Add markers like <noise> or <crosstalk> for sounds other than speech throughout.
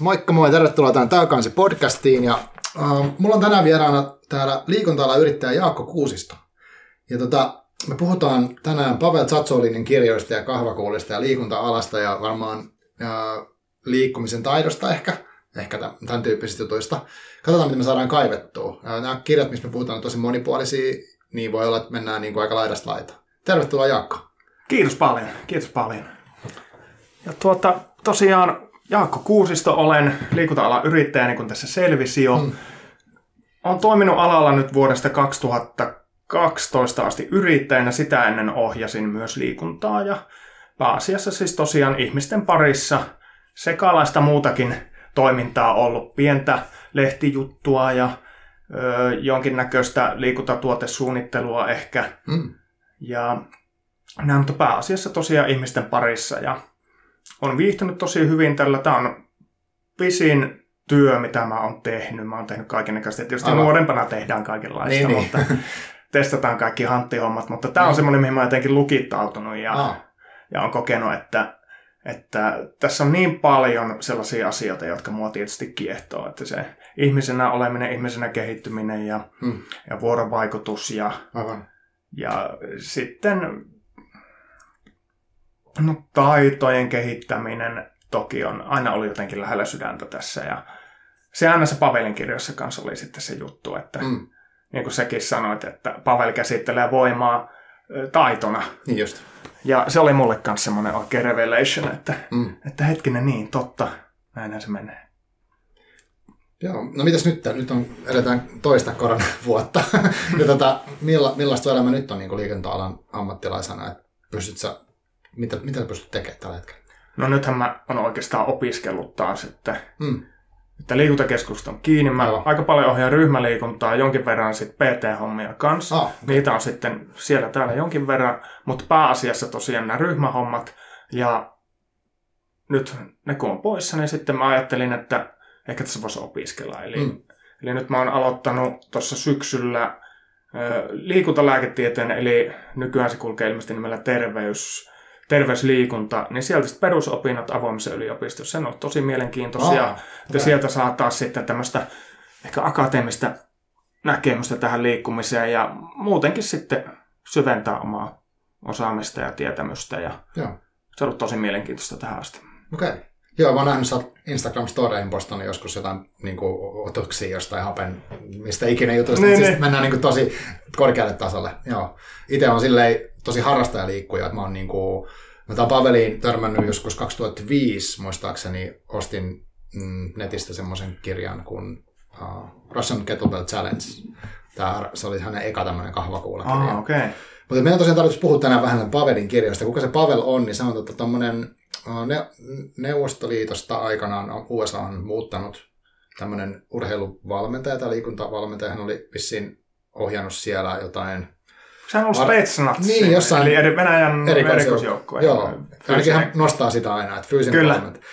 Moikka moi, tervetuloa tähän Täykansi podcastiin. Ja, äh, mulla on tänään vieraana täällä liikunta yrittäjä Jaakko Kuusisto. Ja tota, me puhutaan tänään Pavel Tsatsolinin kirjoista ja kahvakuulista ja liikunta-alasta ja varmaan äh, liikkumisen taidosta ehkä, ehkä tämän tyyppisistä jutuista. Katsotaan, miten me saadaan kaivettua. Äh, nämä kirjat, missä me puhutaan, on tosi monipuolisia, niin voi olla, että mennään niin kuin aika laidasta laita. Tervetuloa Jaakko. Kiitos paljon, kiitos paljon. Ja tuota, tosiaan Jaakko Kuusisto, olen liikunta-alan yrittäjä, niin kuin tässä selvisi jo. Mm. Olen toiminut alalla nyt vuodesta 2012 asti yrittäjänä, sitä ennen ohjasin myös liikuntaa ja pääasiassa siis tosiaan ihmisten parissa sekalaista muutakin toimintaa ollut, pientä lehtijuttua ja ö, jonkinnäköistä liikuntatuotesuunnittelua ehkä. Mm. Ja nämä, mutta pääasiassa tosiaan ihmisten parissa ja on viihtynyt tosi hyvin tällä. Tämä on pisin työ, mitä mä oon tehnyt. Mä oon tehnyt kaikenlaista. Tietysti Aivan. nuorempana tehdään kaikenlaista, niin, mutta niin. <laughs> testataan kaikki hanttihommat. Mutta tämä on niin. semmoinen, mihin mä oon jotenkin lukittautunut ja, ah. ja on kokenut, että, että tässä on niin paljon sellaisia asioita, jotka mua tietysti kiehtoo. Että se ihmisenä oleminen, ihmisenä kehittyminen ja, hmm. ja vuorovaikutus ja, Aivan. ja sitten No taitojen kehittäminen toki on aina ollut jotenkin lähellä sydäntä tässä ja se aina se Pavelin kirjassa kanssa oli sitten se juttu, että mm. niin kuin säkin sanoit, että Pavel käsittelee voimaa taitona. Niin just. Ja se oli mulle myös semmoinen oikein revelation, että, mm. että hetkinen niin, totta, näinhän se menee. Joo, no mitäs nyt? Nyt on, edetään toista koronavuotta. <laughs> ja tota, milla, millaista elämä nyt on niin liikunta-alan ammattilaisena? Että pystyt sä mitä, mitä pystyt tekemään tällä hetkellä? No nythän mä oon oikeastaan opiskellut taas, että, mm. että liikuntakeskusta on kiinni. Mä Aivan. aika paljon ohjaan ryhmäliikuntaa, jonkin verran sitten PT-hommia kanssa. Ah, okay. Niitä on sitten siellä täällä jonkin verran, mutta pääasiassa tosiaan nämä ryhmähommat. Ja nyt ne kun on poissa, niin sitten mä ajattelin, että ehkä tässä voisi opiskella. Eli, mm. eli nyt mä oon aloittanut tuossa syksyllä liikuntalääketieteen, eli nykyään se kulkee ilmeisesti nimellä terveys, terveysliikunta, niin sieltä perusopinnot avoimessa yliopistossa, se on tosi mielenkiintoisia, oh, että sieltä saa taas sitten tämmöistä ehkä akateemista näkemystä tähän liikkumiseen ja muutenkin sitten syventää omaa osaamista ja tietämystä ja Joo. se on ollut tosi mielenkiintoista tähän asti. Okei. Okay. Joo, mä oon nähnyt Instagram-storeihin postannut joskus jotain niin kuin, otuksia jostain hapen, mistä ikinä jutusta, niin, siis niin. mennään niin kuin, tosi korkealle tasolle. Joo. Itse on silleen tosi harrastajaliikkuja, että mä oon niin kuin, mä tämän Paveliin törmännyt joskus 2005, muistaakseni ostin mm, netistä semmoisen kirjan kuin uh, Russian Kettlebell Challenge. Tää, se oli hänen eka tämmöinen kahvakuulakirja. Ah, okay. Mutta meidän tosiaan tarvitsisi puhua tänään vähän Pavelin kirjoista. Kuka se Pavel on, niin se on tota, tommonen, ne, Neuvostoliitosta aikanaan USA on muuttanut tämmöinen urheiluvalmentaja tai liikuntavalmentaja. Hän oli vissiin ohjannut siellä jotain Sehän on ollut Spetsnaz, niin, jossain eli eri Venäjän erikoisjoukkue. Joo, ainakin hän nostaa sitä aina, että fyysinen Kyllä. valmentaja.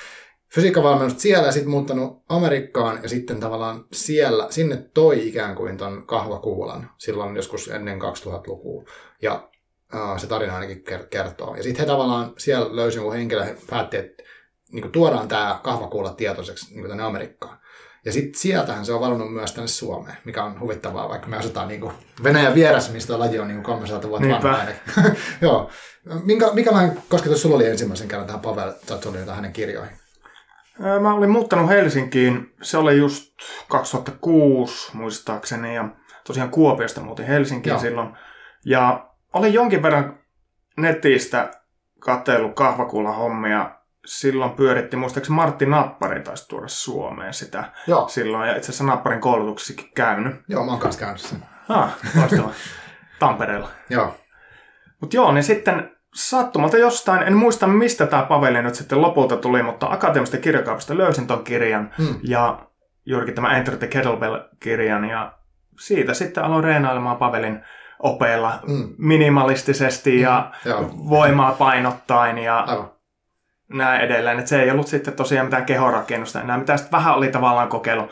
Fysiikkavalmennus siellä ja sitten muuttanut Amerikkaan ja sitten tavallaan siellä, sinne toi ikään kuin ton kahvakuulan silloin joskus ennen 2000-lukua. Ja uh, se tarina ainakin kertoo. Ja sitten he tavallaan siellä löysi jonkun henkilö, he päätti, että niin tuodaan tämä kahvakuula tietoiseksi niin tänne Amerikkaan. Ja sitten sieltähän se on valunut myös tänne Suomeen, mikä on huvittavaa, vaikka me asutaan niin Venäjän vieressä, mistä laji on niin 300 vuotta vanha. <laughs> Joo. Minkä, minkälainen kosketus sulla oli ensimmäisen kerran tähän Pavel Tatsolin hänen kirjoihin? Mä olin muuttanut Helsinkiin, se oli just 2006 muistaakseni, ja tosiaan Kuopiosta muutin Helsinkiin Joo. silloin. Ja olin jonkin verran netistä katsellut kahvakuulla hommia silloin pyöritti, muistaakseni Martti Nappari taisi tuoda Suomeen sitä Joo. silloin, ja itse asiassa Napparin koulutuksessakin käynyt. Joo, mä oon kanssa käynyt sen. Ah, <laughs> Tampereella. joo. Mutta joo, niin sitten sattumalta jostain, en muista mistä tämä Paveli nyt sitten lopulta tuli, mutta akateemisesta kirjakaupasta löysin ton kirjan, hmm. ja juurikin tämä Enter the Kettlebell-kirjan, ja siitä sitten aloin reenailemaan Pavelin opeilla mm. minimalistisesti ja mm, voimaa painottaen ja Aivan näin edelleen. Että se ei ollut sitten tosiaan mitään kehorakennusta enää, mitä sitten vähän oli tavallaan kokeilu.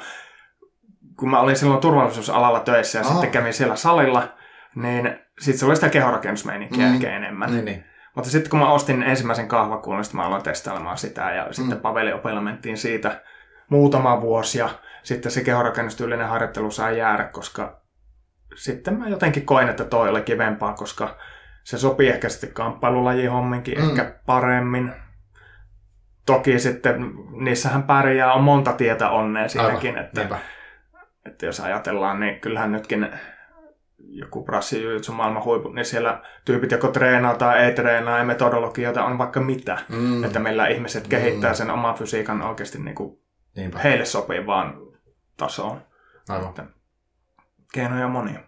Kun mä olin silloin turvallisuusalalla töissä ja Aha. sitten kävin siellä salilla, niin sitten se oli sitä kehorakennusmeininkiä mm. ehkä enemmän. Niin, niin. Mutta sitten kun mä ostin ensimmäisen kahvakuun, niin mä aloin testailemaan sitä ja mm. sitten Paveli mentiin siitä muutama vuosi ja sitten se kehorakennustyylinen harjoittelu saa jäädä, koska sitten mä jotenkin koin, että toi oli kivempaa, koska se sopii ehkä sitten kamppailulajin homminkin mm. ehkä paremmin. Toki sitten niissähän pärjää, on monta tietä onnea siinäkin, että, että jos ajatellaan, niin kyllähän nytkin joku brassijujutsu maailman huipu, niin siellä tyypit joko treenaa tai ei treenaa ja metodologioita on vaikka mitä. Mm. Että meillä ihmiset kehittää mm. sen oman fysiikan oikeasti niin kuin heille sopivaan tasoon. Aivan. Että keinoja monia.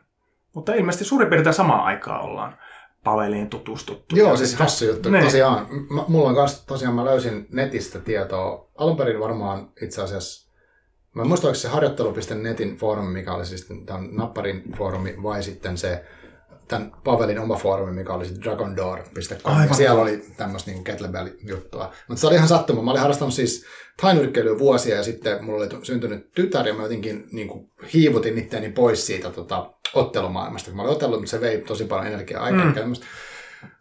Mutta ilmeisesti suurin piirtein samaan aikaan ollaan Paveliin tutustuttu. Joo, siis hassu juttu. Ne. Tosiaan, m- mulla on kanssa, tosiaan mä löysin netistä tietoa. Alun perin varmaan itse asiassa, mä en muista, se harjoittelu.netin foorumi, mikä oli siis tämän Napparin foorumi, vai sitten se tämän Pavelin oma foorumi, mikä oli sitten dragondoor.com. Siellä oli tämmöistä niin kettlebell-juttua. Mutta se oli ihan sattuma. Mä olin harrastanut siis tainyrkkeilyä vuosia ja sitten mulla oli syntynyt tytär ja mä jotenkin niin kuin, hiivutin itseäni pois siitä tota, ottelumaailmasta. Mä olin otellut, mutta se vei tosi paljon energiaa aikaa. Mm.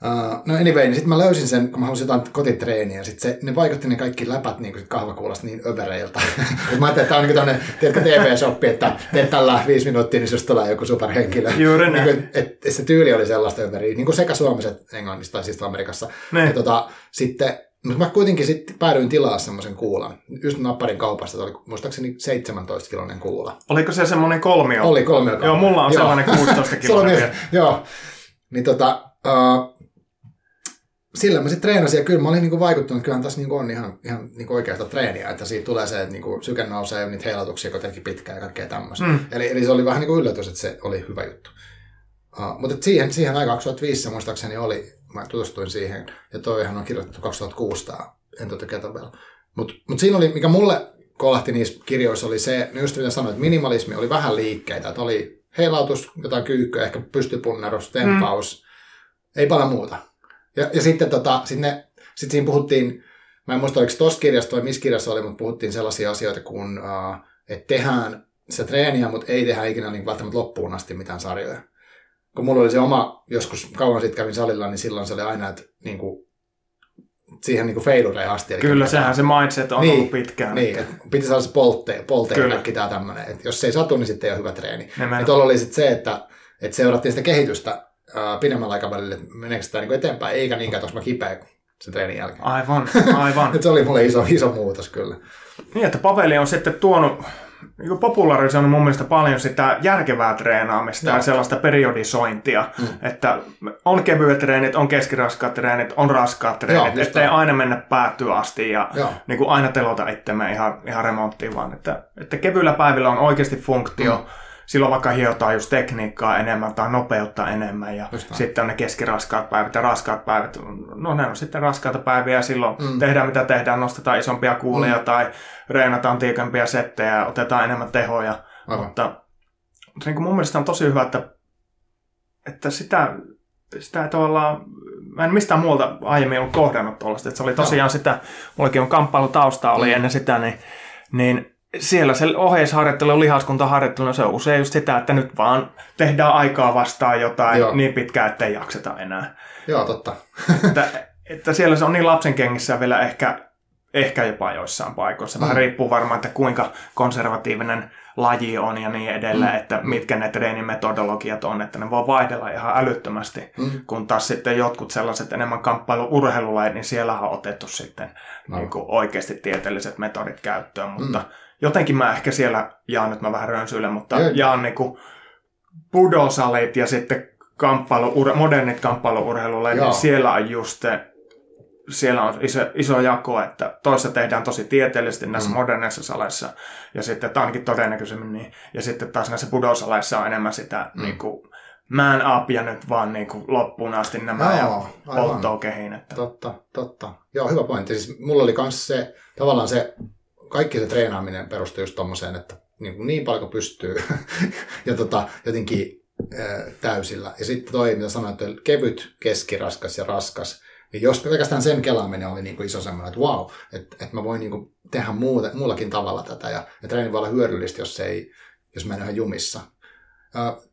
Uh, no anyway, niin sitten mä löysin sen, kun mä halusin jotain kotitreeniä, ja sitten se, ne vaikutti ne kaikki läpät niin sit kahvakuulasta niin övereiltä. <laughs> mä ajattelin, että tämä on niin tämmöinen, tiedätkö, TV-soppi, että teet tällä viisi minuuttia, niin susta tulee joku superhenkilö. Juuri näin. Niin että se tyyli oli sellaista överiä, niin kuin sekä Suomessa että Englannissa tai siis Amerikassa. Ja tota, sitten mutta mä kuitenkin sitten päädyin tilaa semmoisen kuulan. Just napparin kaupasta, oli muistaakseni 17 kilonen kuula. Oliko se semmoinen kolmio? Oli kolmio. Joo, mulla on joo. sellainen 16 kilonen. joo. Niin tota, uh, sillä mä sitten treenasin ja kyllä mä olin niinku vaikuttanut, että kyllähän tässä niinku on ihan, ihan niinku oikeasta treeniä, että siitä tulee se, että niinku syke nousee ja niitä heilautuksia kuitenkin pitkään ja kaikkea tämmöistä. Mm. Eli, eli, se oli vähän niinku yllätys, että se oli hyvä juttu. Uh, mutta siihen, siihen aikaan 2005 muistaakseni oli, mä tutustuin siihen, ja toihan on kirjoitettu 2006 tämä Ento. Mutta mut siinä oli, mikä mulle kolahti niissä kirjoissa, oli se, niin just mitä sanoin, että minimalismi oli vähän liikkeitä, että oli heilautus, jotain kyykkyä, ehkä pystypunnerus, tempaus, mm. ei paljon muuta. Ja, ja sitten tota, sit ne, sit siinä puhuttiin, mä en muista oliko tuossa kirjassa vai missä kirjassa oli, mutta puhuttiin sellaisia asioita kuin, uh, että tehdään se treeniä, mutta ei tehdä ikinä niin välttämättä loppuun asti mitään sarjoja. Kun mulla oli se oma, joskus kauan sitten kävin salilla, niin silloin se oli aina, että niin kuin, siihen niin feilureen asti. Eli Kyllä, sehän se mindset on niin, ollut pitkään. Niin, että piti saada se polte ja kaikki tämä tämmöinen. Että jos se ei satu, niin sitten ei ole hyvä treeni. Ja tuolla oli sitten se, että, että seurattiin sitä kehitystä uh, pidemmällä aikavälillä, että meneekö sitä niin eteenpäin, eikä niinkään, että mä kipeä sen treenin jälkeen. Aivan, <laughs> aivan. se oli mulle iso, iso muutos kyllä. Niin, että Paveli on sitten tuonut niin popularisoinut mun mielestä paljon sitä järkevää treenaamista Joo. ja sellaista periodisointia, mm. että on kevyet treenit, on keskiraskaat treenit, on raskaat treenit, Joo, ettei aina mennä päättyä asti ja niin kuin aina telota itsemme ihan, ihan remonttiin, vaan että, että kevyillä päivillä on oikeasti funktio, mm silloin vaikka hiotaan just tekniikkaa enemmän tai nopeutta enemmän ja Just sitten on ne keskiraskaat päivät ja raskaat päivät. No ne on sitten raskaita päiviä ja silloin mm. tehdään mitä tehdään, nostetaan isompia kuulia mm. tai reenataan tiukempia settejä ja otetaan enemmän tehoja. Aivan. Mutta niin kuin mun mielestä on tosi hyvä, että, että sitä, sitä tavallaan, mä en mistään muualta aiemmin ollut kohdannut tuollaista, että se oli tosiaan no. sitä, mullakin on kamppailutausta oli mm. ennen sitä, niin, niin siellä se ohjeisharjoittelu, lihaskuntaharjoittelu, se on usein just sitä, että nyt vaan tehdään aikaa vastaan jotain Joo. niin pitkään, ettei jakseta enää. Joo, totta. että, että siellä se on niin lapsen kengissä vielä ehkä, ehkä jopa joissain paikoissa. Vähän mm. riippuu varmaan, että kuinka konservatiivinen laji on ja niin edelleen, mm. että mitkä ne treenimetodologiat on, että ne voi vaihdella ihan älyttömästi, mm. kun taas sitten jotkut sellaiset enemmän kamppailu-urheilulajit, niin siellä on otettu sitten no. niin kuin oikeasti tieteelliset metodit käyttöön, mutta mm jotenkin mä ehkä siellä jaan, nyt mä vähän rönsyilen, mutta Jee. jaan niinku pudosalit ja sitten kamppailu, modernit kamppailuurheilulle, niin siellä on just siellä on iso, iso jako, että toissa tehdään tosi tieteellisesti näissä mm. moderneissa saleissa, ja sitten tämä ainakin todennäköisemmin niin, ja sitten taas näissä pudosaleissa on enemmän sitä mm. niin kuin, man up ja nyt vaan niin kuin loppuun asti nämä Joo, ja polttoa kehiin. Että... Totta, totta. Joo, hyvä pointti. Siis mulla oli myös se, tavallaan se kaikki se treenaaminen perustuu just tommoseen, että niin, niin paljon pystyy <laughs> ja tota, jotenkin ää, täysillä. Ja sitten toi, mitä sanoit, että kevyt, keskiraskas ja raskas, niin jos pelkästään sen kelaaminen oli niin kuin iso semmoinen, että wow, että, että mä voin niin kuin tehdä muuta, muullakin tavalla tätä ja, ja treeni voi olla hyödyllistä, jos, ei, jos mä en ole jumissa.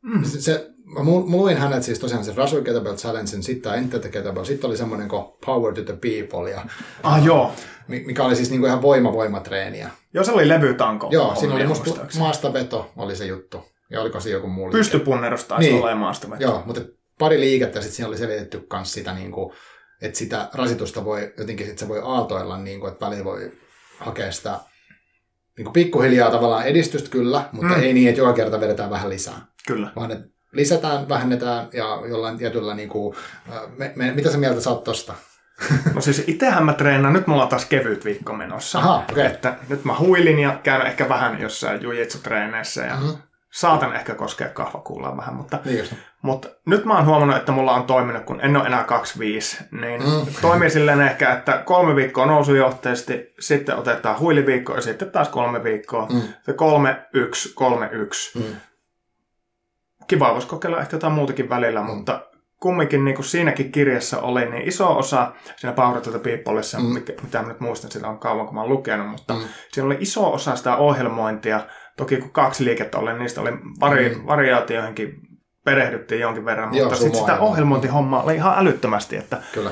Mm. se, se, mä luin hänet siis tosiaan se Russell Kettlebell Challengein, sitten tämä Enter the Kettlebell, sitten oli semmoinen kuin Power to the People. Ja, ah, joo. Mikä oli siis niinku ihan voima-voimatreeniä. Joo, se oli levytanko. Joo, siinä oli musta maastaveto oli se juttu. Ja oliko se joku muu liike? Pystypunnerus taisi niin. olla maastaveto. Joo, mutta pari liikettä sitten siinä oli selitetty myös sitä, niin kuin, että sitä rasitusta voi jotenkin sit se voi aaltoilla, niin kuin, että välillä voi hakea sitä niin kuin pikkuhiljaa tavallaan edistystä kyllä, mutta mm. ei niin, että joka kerta vedetään vähän lisää. Kyllä. Vaan että lisätään, vähennetään ja jollain tietyllä, niin kuin, me, me, mitä sä mieltä saat tosta? No siis itsehän mä treenaan, nyt mulla on taas kevyt viikko menossa. Aha, okay. että nyt mä huilin ja käyn ehkä vähän jossain jujitsu-treeneissä ja mm-hmm. Saatan ehkä koskea kahvakuulaa vähän, mutta, niin mutta nyt mä oon huomannut, että mulla on toiminut, kun en ole enää 25, niin mm. toimii silleen ehkä, että kolme viikkoa nousujohteisesti, sitten otetaan huiliviikko ja sitten taas kolme viikkoa. Mm. Se kolme, yksi, kolme, yksi. Mm. Kiva voisi kokeilla ehkä jotain muutakin välillä, mm. mutta kumminkin niin kuin siinäkin kirjassa oli niin iso osa siinä Power to the Peopleissa, mm. mitä mä nyt muistan, sillä on kauan kun mä oon lukenut, mutta mm. siinä oli iso osa sitä ohjelmointia. Toki kun kaksi liikettä oli, niistä oli vari, mm. variaatioihinkin perehdyttiin jonkin verran, Joo, mutta sitten sitä ohjelmointihommaa oli ihan älyttömästi, että Kyllä.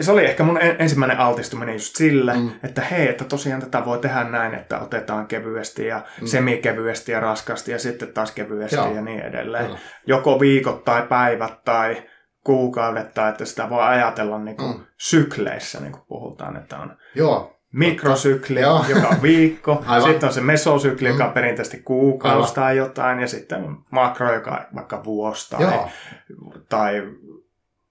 se oli ehkä mun ensimmäinen altistuminen just sille, mm. että hei, että tosiaan tätä voi tehdä näin, että otetaan kevyesti ja mm. semikevyesti ja raskasti ja sitten taas kevyesti Joo. ja niin edelleen. Kyllä. Joko viikot tai päivät tai kuukaudet tai että sitä voi ajatella niin kuin mm. sykleissä, niin kuin puhutaan, että on Joo. Mikrosykli, Joo. joka viikko, <laughs> Aivan. sitten on se mesosykli, mm. joka on perinteisesti kuukausi tai jotain, ja sitten on makro, joka on vaikka vuosi tai, Joo. tai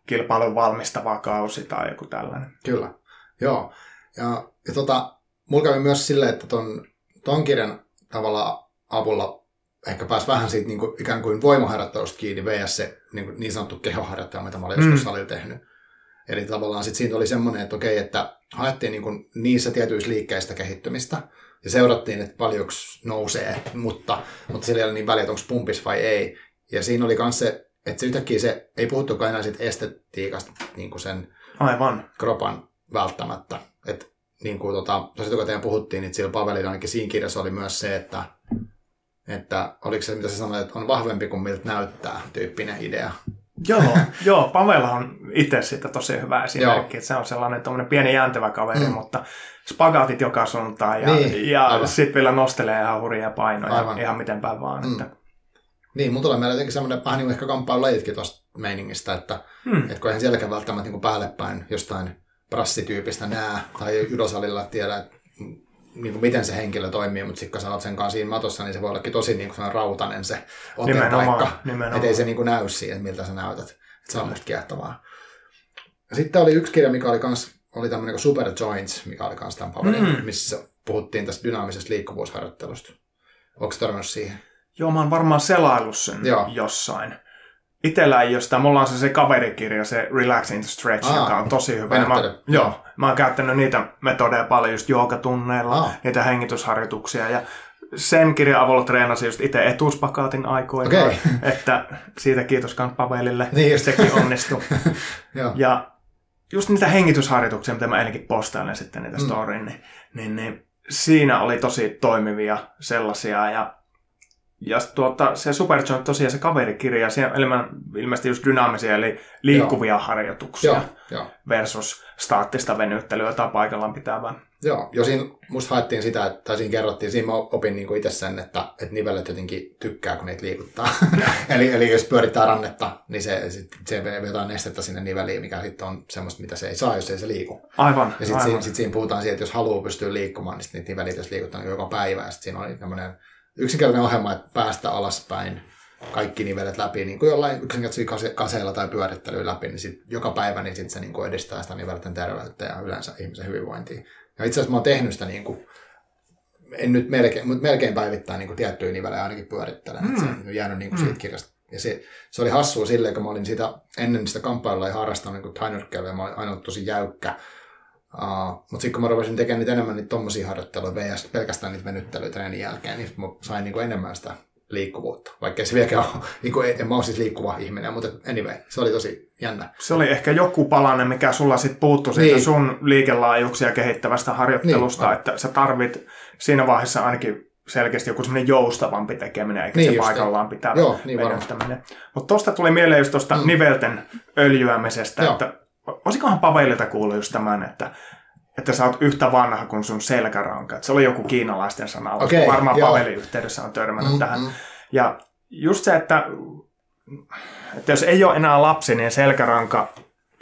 kilpailun valmistava kausi tai joku tällainen. Kyllä, joo. Ja, ja tota, mulla kävi myös silleen, että ton, ton kirjan tavalla avulla ehkä pääsi vähän siitä niin kuin, ikään kuin voimaharjoittelusta kiinni, vs. se niin, kuin, niin sanottu kehoharjoittelu, mitä mä olin mm. joskus salilla tehnyt. Eli tavallaan sitten siinä oli semmoinen, että okei, että haettiin niin kuin niissä tietyissä liikkeistä kehittymistä, ja seurattiin, että paljonko nousee, mutta, mutta sillä ei ole niin väliä, että onko pumpis vai ei. Ja siinä oli myös se, että se yhtäkkiä se, ei puhuttukaan enää siitä estetiikasta niin kuin sen Aivan. kropan välttämättä. Että niin kuin tota, tosiaan puhuttiin, niin sillä Pavelilla ainakin siinä kirjassa oli myös se, että että oliko se, mitä sä sanoit, että on vahvempi kuin miltä näyttää tyyppinen idea. Joo, <laughs> joo Pamela on itse siitä tosi hyvä esimerkki. Että se on sellainen pieni jääntevä kaveri, mm. mutta spagaatit joka suuntaan ja, niin, ja sitten vielä nostelee ihan hurjia painoja aivan. ihan miten päin vaan. Mm. Että. Niin, mulla tulee meillä jotenkin semmoinen vähän niin kuin ehkä kamppailulajitkin tuosta meiningistä, että, mm. että kun eihän sielläkään välttämättä niin päälle päin jostain prassityypistä nää tai judosalilla tiedä, että niin kuin miten se henkilö toimii, mutta sitten kun sä oot sen kanssa siinä matossa, niin se voi ollakin tosi niin kuin rautainen se otepaikka. Että ei se niin kuin näy siihen, miltä sä näytät. Että se on musta kiehtovaa. Ja sitten oli yksi kirja, mikä oli kans, oli tämmöinen Super Joints, mikä oli kans tämän paperin, mm. missä puhuttiin tästä dynaamisesta liikkuvuusharjoittelusta. Onko törmännyt siihen? Joo, mä oon varmaan selaillut sen Joo. jossain. Itellä ei jostain, mulla on se, se kaverikirja, se Relaxing to Stretch, Aa, joka on tosi hyvä. Mä, joo, mä oon käyttänyt niitä metodeja paljon just joogatunneilla, Aa. niitä hengitysharjoituksia ja sen kirjan avulla treenasin just itse etuuspakaatin aikoina, okay. että siitä kiitos kans Pavelille, niin sekin onnistui. <laughs> ja just niitä hengitysharjoituksia, mitä mä ennenkin postailen sitten niitä mm. storyin, niin, niin, niin siinä oli tosi toimivia sellaisia ja ja tuota, se Superjoint tosiaan se kaverikirja, siellä on ilmeisesti just dynaamisia, eli liikkuvia Joo. harjoituksia Joo, jo. versus staattista venyttelyä tai paikallaan pitävää. Joo, jo siinä musta haettiin sitä, että, siinä kerrottiin, siinä mä opin niin itse sen, että, että nivelet jotenkin tykkää, kun niitä liikuttaa. <laughs> eli, eli jos pyörittää rannetta, niin se, sit, se jotain nestettä sinne niveliin, mikä sitten on semmoista, mitä se ei saa, jos ei se liiku. Aivan. Ja sitten siinä, sit siinä puhutaan siitä, että jos haluaa pystyä liikkumaan, niin niitä nivelit jos liikuttaa niin joka päivä, ja sitten siinä oli tämmöinen yksinkertainen ohjelma, että päästä alaspäin kaikki nivelet läpi, niin kuin jollain yksinkertaisilla kaseilla tai pyörittelyillä läpi, niin sit joka päivä niin sit se niin kuin edistää sitä nivelten terveyttä ja yleensä ihmisen hyvinvointia. Ja itse asiassa mä oon tehnyt sitä niin kuin, en nyt melkein, mutta melkein päivittäin niin kuin tiettyjä nivelejä ainakin pyörittelen. Mm. Se on jäänyt niin kuin siitä mm. kirjasta. Ja se, se oli hassua silleen, kun mä olin sitä, ennen sitä kamppailua ja harrastanut niin tainyrkkeilyä, ja mä olin aina tosi jäykkä. Uh, mutta sitten kun mä rupesin tekemään niitä enemmän niitä tommosia harjoitteluja, vs. pelkästään niitä venyttelyitä treenin jälkeen, niin mä sain niinku enemmän sitä liikkuvuutta. Vaikka se vieläkään ole, <laughs> niin kuin, en mä ole siis liikkuva ihminen, mutta anyway, se oli tosi jännä. Se oli ehkä joku palanen, mikä sulla sitten puuttu niin. siitä sun liikelaajuuksia kehittävästä harjoittelusta, niin. että sä tarvit siinä vaiheessa ainakin selkeästi joku semmoinen joustavampi tekeminen, eikä niin se paikallaan pitää Joo, niin Mutta tuosta tuli mieleen just tuosta mm. nivelten öljyämisestä, Joo. että olisikohan Pavelilta kuullut just tämän, että että sä oot yhtä vanha kuin sun selkäranka. Että se oli joku kiinalaisten sana. Okay, varmaan joo. Pavelin yhteydessä on törmännyt mm, tähän. Mm. Ja just se, että, että jos ei ole enää lapsi, niin selkäranka,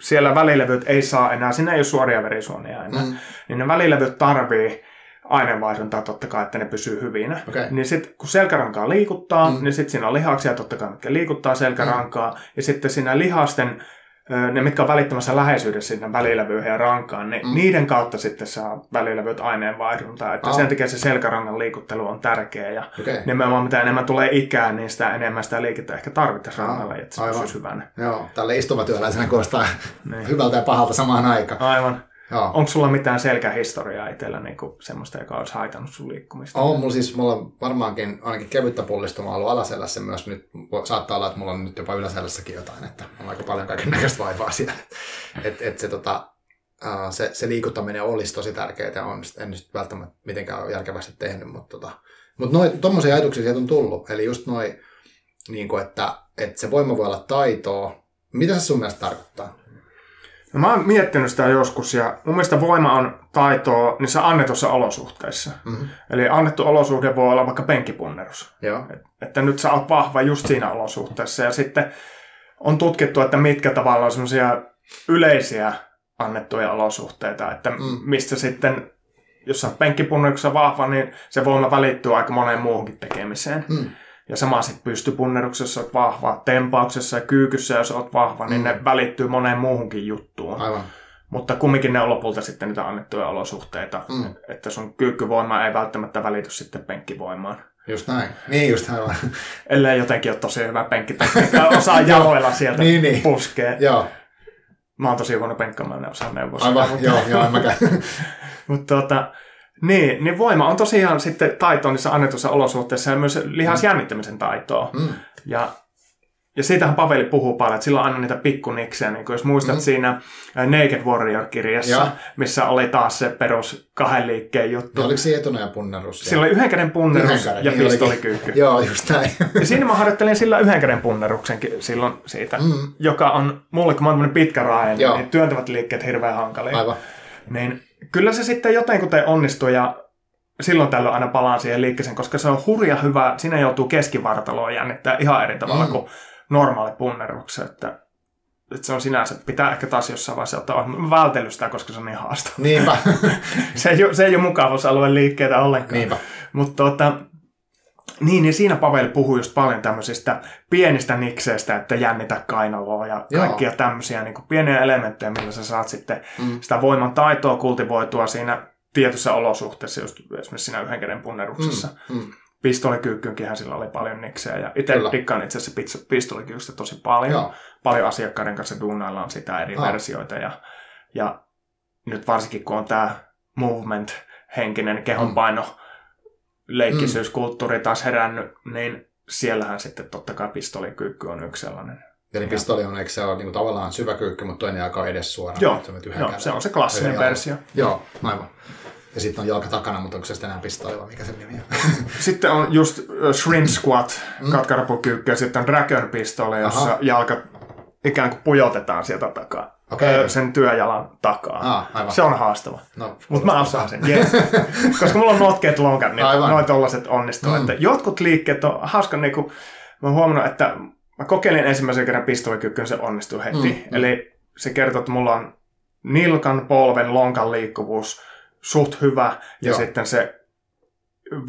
siellä välilevyt ei saa enää, siinä ei ole suoria verisuonia enää, mm. niin ne välilevyt tarvii aineenvaihduntaa totta kai, että ne pysyy hyvinä. Okay. Niin sitten kun selkärankaa liikuttaa, mm. niin sitten siinä on lihaksia totta kai, mitkä liikuttaa selkärankaa. Mm. Ja sitten siinä lihasten ne, mitkä on välittömässä läheisyydessä sinne välilevyyn ja rankaan, niin mm. niiden kautta sitten saa välilevyt aineenvaihduntaa. Että oh. sen takia se selkärangan liikuttelu on tärkeä ja okay. nimenomaan mitä enemmän tulee ikää, niin sitä enemmän sitä liikettä ehkä tarvittaisiin rangalle, että se pysyisi hyvänä. Joo, tälle istumatyöläisenä kuulostaa niin. hyvältä ja pahalta samaan aikaan. Aivan. Joo. Onko sulla mitään selkähistoriaa itsellä niin kuin semmoista, joka olisi haitannut sun liikkumista? On, mulla siis mulla on varmaankin ainakin kevyttä pullistumaa ollut alaselässä myös nyt. Saattaa olla, että mulla on nyt jopa yläselässäkin jotain, että on aika paljon kaiken näköistä vaivaa siellä. et, et se, tota, se, se, liikuttaminen olisi tosi tärkeää ja on, en nyt välttämättä mitenkään järkevästi tehnyt, mutta tota, mutta tuommoisia ajatuksia sieltä on tullut. Eli just noin, niin kuin, että, että se voima voi olla taitoa. Mitä se sun mielestä tarkoittaa? No mä oon miettinyt sitä joskus ja mun mielestä voima on taitoa niissä annetussa olosuhteissa. Mm-hmm. Eli annettu olosuhde voi olla vaikka penkkipunnerus. Joo. Et, että nyt sä oot vahva just siinä olosuhteessa ja sitten on tutkittu, että mitkä tavallaan on semmoisia yleisiä annettuja olosuhteita, että mm. mistä sitten, jos sä oot penkkipunneruksessa vahva, niin se voima välittyy aika moneen muuhunkin tekemiseen. Mm. Ja sama sitten pystypunneruksessa, jos olet vahva, tempauksessa ja kyykyssä, jos olet vahva, niin mm. ne välittyy moneen muuhunkin juttuun. Aivan. Mutta kumminkin ne on lopulta sitten niitä annettuja olosuhteita, mm. että sun kyykkyvoima ei välttämättä välity sitten penkkivoimaan. Just näin. Niin just aivan. <laughs> Ellei jotenkin ole tosi hyvä penkkitekniikka, osaa <laughs> jaloilla sieltä niin, niin. puskea. Joo. Mä oon tosi huono penkkamaan, ne osaa neuvoa. Aivan, mutta... joo, joo, en mäkään. <laughs> mutta tota, niin, niin voima on tosiaan sitten taito niissä annetussa olosuhteissa ja myös lihasjännittämisen taitoa. Mm. Ja, ja siitähän Paveli puhuu paljon, että sillä on aina niitä pikkuniksejä, niin jos muistat mm. siinä Naked Warrior-kirjassa, ja. missä oli taas se perus kahden liikkeen juttu. Niin oliko se etunoja punnerus? Sillä oli yhden käden punnerus yhden ja niin pistolikyykky. Joo, just näin. ja siinä mä harjoittelin sillä yhden käden punneruksenkin silloin siitä, mm. joka on mulle, kun mä oon pitkä raaja, niin työntävät liikkeet hirveän hankalia. Aivan. Niin kyllä se sitten jotenkuten onnistuu ja silloin tällöin aina palaan siihen liikkeeseen, koska se on hurja hyvä. Siinä joutuu keskivartaloon jännittää ihan eri tavalla mm. kuin normaali punneruksessa. Että, että se on sinänsä, pitää ehkä taas jossain vaiheessa ottaa, vältellyt sitä, koska se on niin haastava. Niinpä. <laughs> se, ei, se ei ole mukavuusalueen liikkeitä ollenkaan. Niinpä. Mutta tuota, niin, niin siinä Pavel puhui just paljon tämmöisistä pienistä nikseistä, että jännitä kainaloa ja Joo. kaikkia tämmöisiä niin kuin pieniä elementtejä, millä sä saat sitten mm. sitä voiman taitoa kultivoitua siinä tietyssä olosuhteessa, just esimerkiksi siinä yhden käden punneruksessa. Mm. Mm. Pistolikyykkyynkinhän sillä oli paljon niksejä ja itse dikkaan itse asiassa pistolikyykkystä tosi paljon. Joo. Paljon asiakkaiden kanssa duunaillaan sitä eri ah. versioita ja, ja nyt varsinkin kun on tämä movement-henkinen kehonpaino, mm leikkisyyskulttuuri taas herännyt, niin siellähän sitten totta kai pistolikyykky on yksi sellainen. Eli pistoli on, eikö se ole niin tavallaan syvä kyykky, mutta toinen jalka edes suoraan? Joo, joo se on se klassinen versio. Joo, aivan. Ja sitten on jalka takana, mutta onko se sitten enää pistoli vai mikä se nimi on? <laughs> sitten on just Shrimp Squat, mm. katkarapukyykky, ja sitten on Dragon Pistoli, jossa Aha. jalka ikään kuin pujotetaan sieltä takaa okay. sen työjalan takaa. Ah, aivan. Se on haastava. No, Mutta mä osaan sen. Yes. <laughs> Koska mulla on notkeet lonkat, niin aivan. noin tollaset onnistuu. Mm. Että jotkut liikkeet on hauska, niin kuin, mä oon huomannut, että mä kokeilin ensimmäisen kerran pistolikyykkyyn, se onnistuu heti. Mm, mm. Eli se kertoo, että mulla on nilkan, polven, lonkan liikkuvuus suht hyvä, ja Joo. sitten se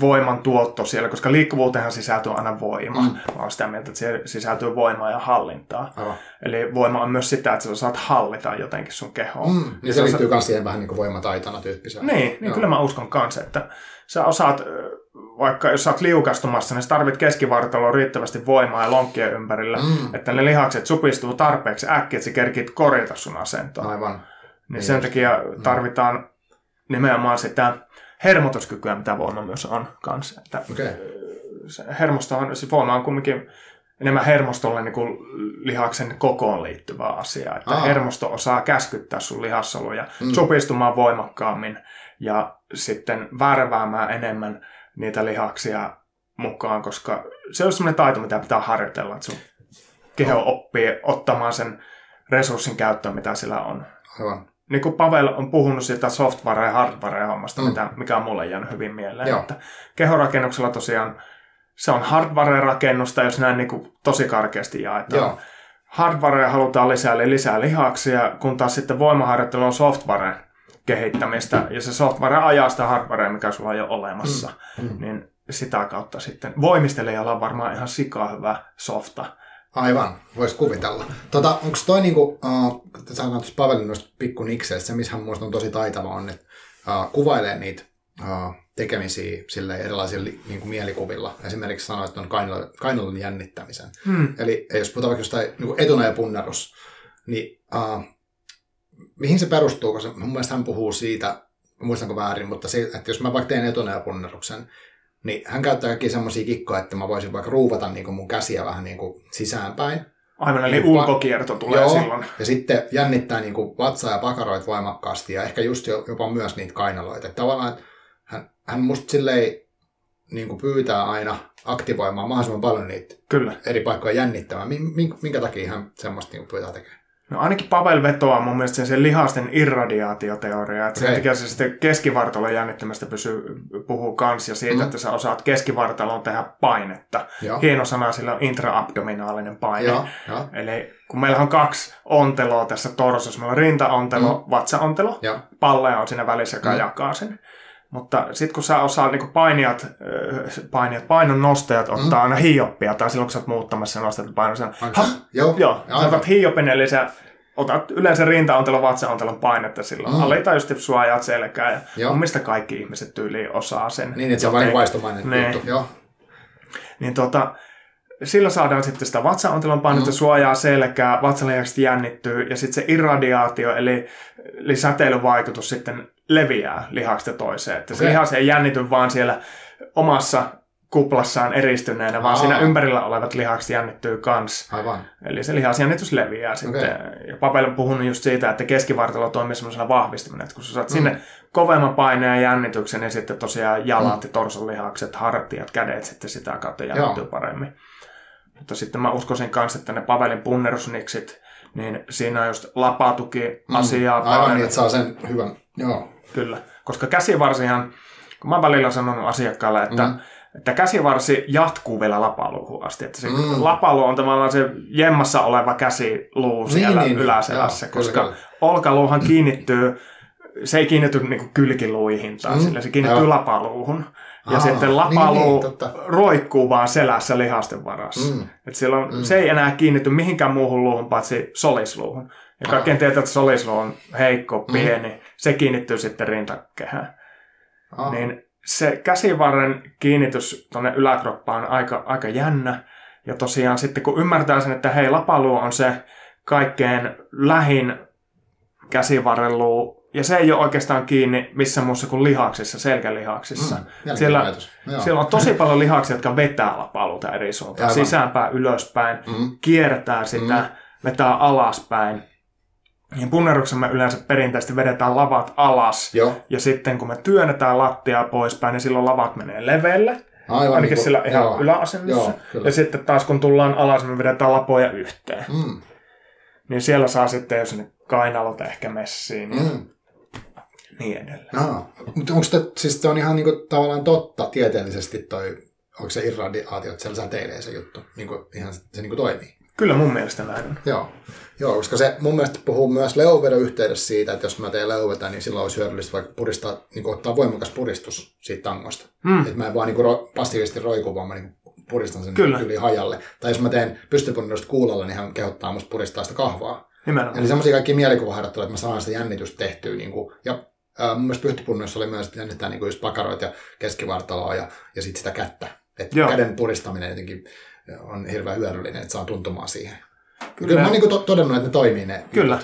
voiman tuotto siellä, koska liikkuvuuteenhan sisältyy aina voima. Mm. Mä oon sitä mieltä, että siihen sisältyy voimaa ja hallintaa. Aivan. Eli voima on myös sitä, että sä saat hallita jotenkin sun kehoa. Mm. Niin se, se liittyy myös siihen vähän niin kuin voimataitona tyyppiseen. Niin, niin kyllä mä uskon kanssa, että sä osaat, vaikka jos sä oot liukastumassa, niin sä tarvit keskivartaloon riittävästi voimaa ja lonkkien ympärillä, mm. että ne lihakset supistuu tarpeeksi äkkiä, että sä kerkit korjata sun asentoa. Aivan. Niin, niin sen takia tarvitaan nimenomaan sitä hermotuskykyä, mitä voima myös on kanssa. Että okay. se hermostohan, se voima on kumminkin enemmän hermostolle niin kuin lihaksen kokoon liittyvä asia. Että Aha. hermosto osaa käskyttää sun lihassoluja mm. supistumaan voimakkaammin ja sitten värväämään enemmän niitä lihaksia mukaan, koska se on semmoinen taito, mitä pitää harjoitella, että sun keho oppii ottamaan sen resurssin käyttöön, mitä sillä on. Aivan. Niin kuin Pavel on puhunut siitä software- ja hardware-hommasta, mm. mitä, mikä on mulle jäänyt hyvin mieleen. Joo. Että kehorakennuksella tosiaan se on hardware-rakennusta, jos näin niin kuin tosi karkeasti jaetaan. Joo. Hardware halutaan lisää, eli lisää lihaksia, kun taas sitten voimaharjoittelu on software kehittämistä, ja se software ajaa sitä hardwarea, mikä sulla on jo olemassa. Mm. Mm. Niin sitä kautta sitten voimistelijalla on varmaan ihan sikaa hyvä softa. Aivan, voisi kuvitella. Tota, onko toi niinku, uh, sanotaan tuossa Pavelin noista pikku nikseistä, se missä hän on tosi taitava on, että uh, kuvailee niitä uh, tekemisiä sille erilaisilla niin kuin mielikuvilla. Esimerkiksi sanoit, että on kainalon, kainalon jännittämisen. Hmm. Eli jos puhutaan vaikka jostain niin etunajapunnerus, niin uh, mihin se perustuu? Koska mun mielestä hän puhuu siitä, muistanko väärin, mutta se, että jos mä vaikka teen etunajapunneruksen, niin hän käyttää kaikki semmoisia kikkoja, että mä voisin vaikka ruuvata niin kuin mun käsiä vähän niin kuin sisäänpäin. Aivan, eli niin, ulkokierto tulee joo, silloin. Ja sitten jännittää niin kuin vatsaa ja pakaroit voimakkaasti ja ehkä just jopa myös niitä kainaloita. Että tavallaan hän, hän musta silleen niin kuin pyytää aina aktivoimaan mahdollisimman paljon niitä Kyllä. eri paikkoja jännittämään. Minkä takia hän semmoista niin pyytää tekemään? No ainakin Pavel vetoaa mun mielestä sen, sen lihasten irradiaatioteoria, että okay. sen takia se sitten keskivartalon jännittämästä pysyy, puhuu kans ja siitä, mm. että sä osaat keskivartalon tehdä painetta. Joo. Hieno sana sillä on intraabdominaalinen paine. Joo, jo. Eli kun meillä on kaksi onteloa tässä torsossa, meillä on rintaontelo, mm. vatsaontelo, Joo. palleja on siinä välissä, joka mm. jakaa sen. Mutta sitten kun sä osaat niin painijat, painijat, painon nostajat ottaa mm. aina hioppia, tai silloin kun sä oot muuttamassa nostat painon, sä, ha, joo, joo sä otat hiopin, eli sä otat yleensä rintaontelon, vatsaontelon painetta silloin. Mm. Alitajusti suojaat selkää, ja joo. mun mielestä kaikki ihmiset tyyliin osaa sen. Niin, että se on vain vaistomainen niin. juttu. Joo. Niin tota, sillä saadaan sitten sitä vatsaontelon painetta, mm. suojaa selkää, vatsalihakset jännittyy, ja sitten se irradiaatio, eli, eli säteilyvaikutus sitten leviää lihaksesta toiseen. Että se okay. lihas ei jännity vaan siellä omassa kuplassaan eristyneenä, vaan Aa. siinä ympärillä olevat lihakset jännittyy kans. Aivan. Eli se lihasjännitys leviää sitten. Okay. Ja Pavel on puhunut just siitä, että keskivartalo toimii semmoisena vahvistaminen, että kun sä saat mm. sinne kovemman paineen ja jännityksen, niin sitten tosiaan jalat mm. ja torson lihakset, hartiat, kädet sitten sitä kautta jännittyy Joo. paremmin. Mutta sitten mä uskoisin kanssa, että ne Pavelin punnerusniksit, niin siinä on just lapatuki asiaa. Mm. Aivan niin, että saa sen hyvän, joo. Kyllä, koska käsivarsihan, kun mä välillä sanonut asiakkaalle, että, mm. että käsivarsi jatkuu vielä lapaluuhun asti. Että se mm. lapalu on tavallaan se jemmassa oleva käsiluu niin, siellä niin, niin, yläselässä, joo, koska kyllä. olkaluuhan kiinnittyy, se ei kiinnity niin kylkiluihin tai mm. sillä, se kiinnittyy joo. lapaluuhun. Ja Aa, sitten lapaluu niin, niin, roikkuu vaan selässä lihasten varassa. Mm. Et silloin mm. se ei enää kiinnity mihinkään muuhun luuhun paitsi solisluuhun. Ja kaikkien tietää, että solisluu on heikko, mm. pieni. Mm. Se kiinnittyy sitten rintakehään. Aa. Niin se käsivarren kiinnitys tuonne yläkroppaan on aika, aika jännä. Ja tosiaan sitten kun ymmärtää sen, että hei, lapaluu on se kaikkein lähin käsivarreluu ja se ei ole oikeastaan kiinni missä muussa kuin lihaksissa, selkälihaksissa. Mm, siellä, siellä on tosi paljon lihaksia, jotka vetää lapaluuta eri suuntaan. Aivan. Sisäänpäin, ylöspäin, mm. kiertää sitä, mm. vetää alaspäin. Ja punneruksen me yleensä perinteisesti vedetään lavat alas. Joo. Ja sitten kun me työnnetään lattiaa poispäin, niin silloin lavat menee leveelle. Aivan Ainakin niin sillä ihan joo, yläasennossa. Joo, ja sitten taas kun tullaan alas, me vedetään lapoja yhteen. Mm. Niin siellä saa sitten, jos ne kainalot ehkä messiin, mm niin edelleen. No, mutta onko se, siis se on ihan niinku tavallaan totta tieteellisesti toi, onko se irradiaatio, että siellä säteilee se juttu, niinku, ihan se niinku toimii? Kyllä mun mielestä näin on. Joo. Joo, koska se mun mielestä puhuu myös leuvedon yhteydessä siitä, että jos mä teen leuvetä, niin silloin olisi hyödyllistä vaikka puristaa, niin ottaa voimakas puristus siitä tangosta. Mm. Että mä en vaan niin ro, passiivisesti roiku, vaan mä niin puristan sen Kyllä. yli hajalle. Tai jos mä teen pystypunnistusta kuulolla, niin hän kehottaa musta puristaa sitä kahvaa. Nimenomaan. Eli semmoisia kaikki mielikuvaharjoitteluja, että mä saan sitä jännitystä tehtyä. Niin kuin, ja Äh, mun mielestä pyhtipunnoissa oli myös, että jännittää niin just pakaroit ja keskivartaloa ja, ja sitten sitä kättä. Että käden puristaminen jotenkin on hirveän hyödyllinen, että saa tuntumaan siihen. Kyllä, Kyllä mä oon niin to- todennut, että ne toimii ne. Kyllä.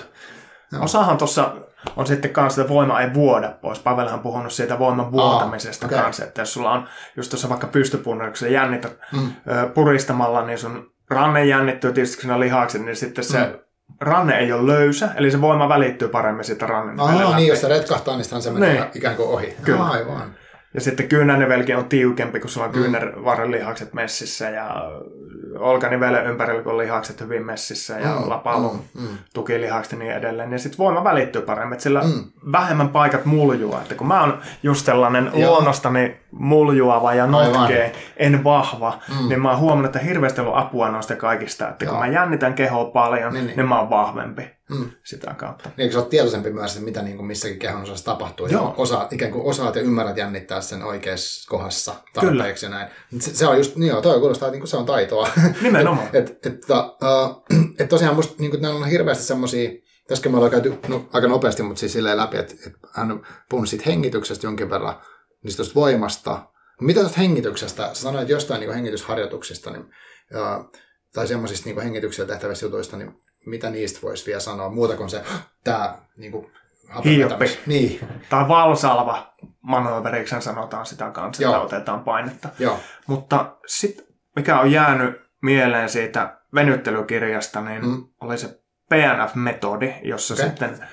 No. Osahan tuossa on sitten kanssa, että voima ei vuoda pois. Pavelhan on puhunut siitä voiman vuotamisesta Aa, okay. kanssa, että jos sulla on just tuossa vaikka pystypunnoissa jännität mm. puristamalla, niin sun ranne jännittyy tietysti siinä lihakset, niin sitten se mm ranne ei ole löysä, eli se voima välittyy paremmin siitä rannen Aha, niin, jos se retkahtaa, niin se menee niin. ikään kuin ohi. Kyllä. Aivan. Ja sitten kyynärnivelkin on tiukempi, kun sulla on mm. kyynärvarren lihakset messissä ja olkanivelen ympärillä, kun lihakset hyvin messissä ja mm. lapalun mm. mm. tukilihakset ja niin edelleen. Ja sitten voima välittyy paremmin, että sillä mm. vähemmän paikat muljua. Että kun mä oon just sellainen Joo. luonnostani muljuava ja notkee, en vahva, mm. niin mä oon huomannut, että hirveästi on apua noista kaikista. Että Joo. kun mä jännitän kehoa paljon, niin, niin. niin mä oon vahvempi mm. sitä kautta. Niin, sä oot tietoisempi myös, että mitä niin kuin missäkin kehon osassa tapahtuu. Joo. Ja osa, ikään kuin osaat ja ymmärrät jännittää sen oikeassa kohdassa tarpeeksi Kyllä. ja näin. Se, se on just, niin joo, toi kuulostaa, että niin kuin se on taitoa. <laughs> Nimenomaan. et, et, et, uh, et tosiaan musta niin kuin, on hirveästi semmoisia, Tässäkin me ollaan käyty no, aika nopeasti, mutta siis silleen läpi, että, että hän on puhunut siitä hengityksestä jonkin verran, niistä voimasta. Mitä tuosta hengityksestä? Sä sanoit, jostain niin hengitysharjoituksista niin, ja, tai semmoisista niin hengityksellä tehtävistä jutuista, niin mitä niistä voisi vielä sanoa, muuta kuin se, tämä niin kuin, Hioppi. Niin. Tai valsalva manöveriksi sanotaan sitä kanssa, että otetaan painetta. Joo. Mutta sitten mikä on jäänyt mieleen siitä venyttelykirjasta, niin mm. oli se PNF-metodi, jossa okay. sitten,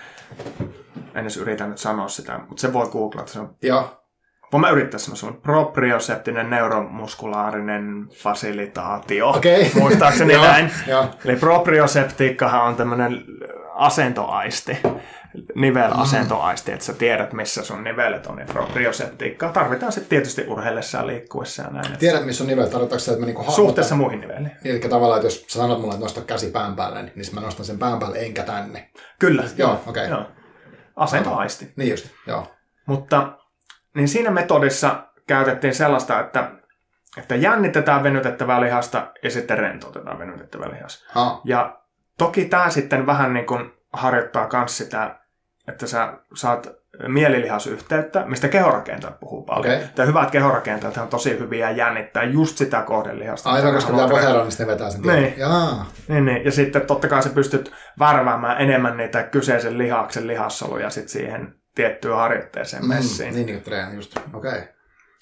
en edes yritä nyt sanoa sitä, mutta se voi googlata. Se on Joo. Voin mä yrittää sanoa, se on proprioseptinen neuromuskulaarinen fasilitaatio. Okay. Muistaakseni <laughs> näin. Eli proprioseptiikkahan on tämmöinen asentoaisti, nivelasentoaisti, että sä tiedät, missä sun nivelet on. Ja proprioseptiikkaa tarvitaan sitten tietysti urheillessa ja liikkuessa ja näin. Tiedät, missä on nivelet? Tarkoitatko se, että mä niinku Suhteessa muihin niveliin. Eli tavallaan, että jos sä sanot mulle, että nosta käsi pään päälle, niin mä nostan sen pään päälle enkä tänne. Kyllä. Joo, okei. Okay. Asentoaisti. Niin just, joo. Mutta niin siinä metodissa käytettiin sellaista, että, että jännitetään venytettävää lihasta ja sitten rentoutetaan venytettävää lihasta. Ha. Ja toki tämä sitten vähän niin kuin harjoittaa myös sitä, että sä saat mielilihasyhteyttä, mistä kehorakentajat puhuu paljon. Okay. Tämä hyvät kehorakentajat on tosi hyviä jännittää just sitä kohdelihasta. Aivan, koska pitää pohjalla, niin sitten vetää sen niin. Niin, niin. Ja sitten totta kai sä pystyt värväämään enemmän niitä kyseisen lihaksen lihassoluja sit siihen tiettyyn harjoitteeseen mm, messiin. Niin, niin treeni just. Okei. Okay.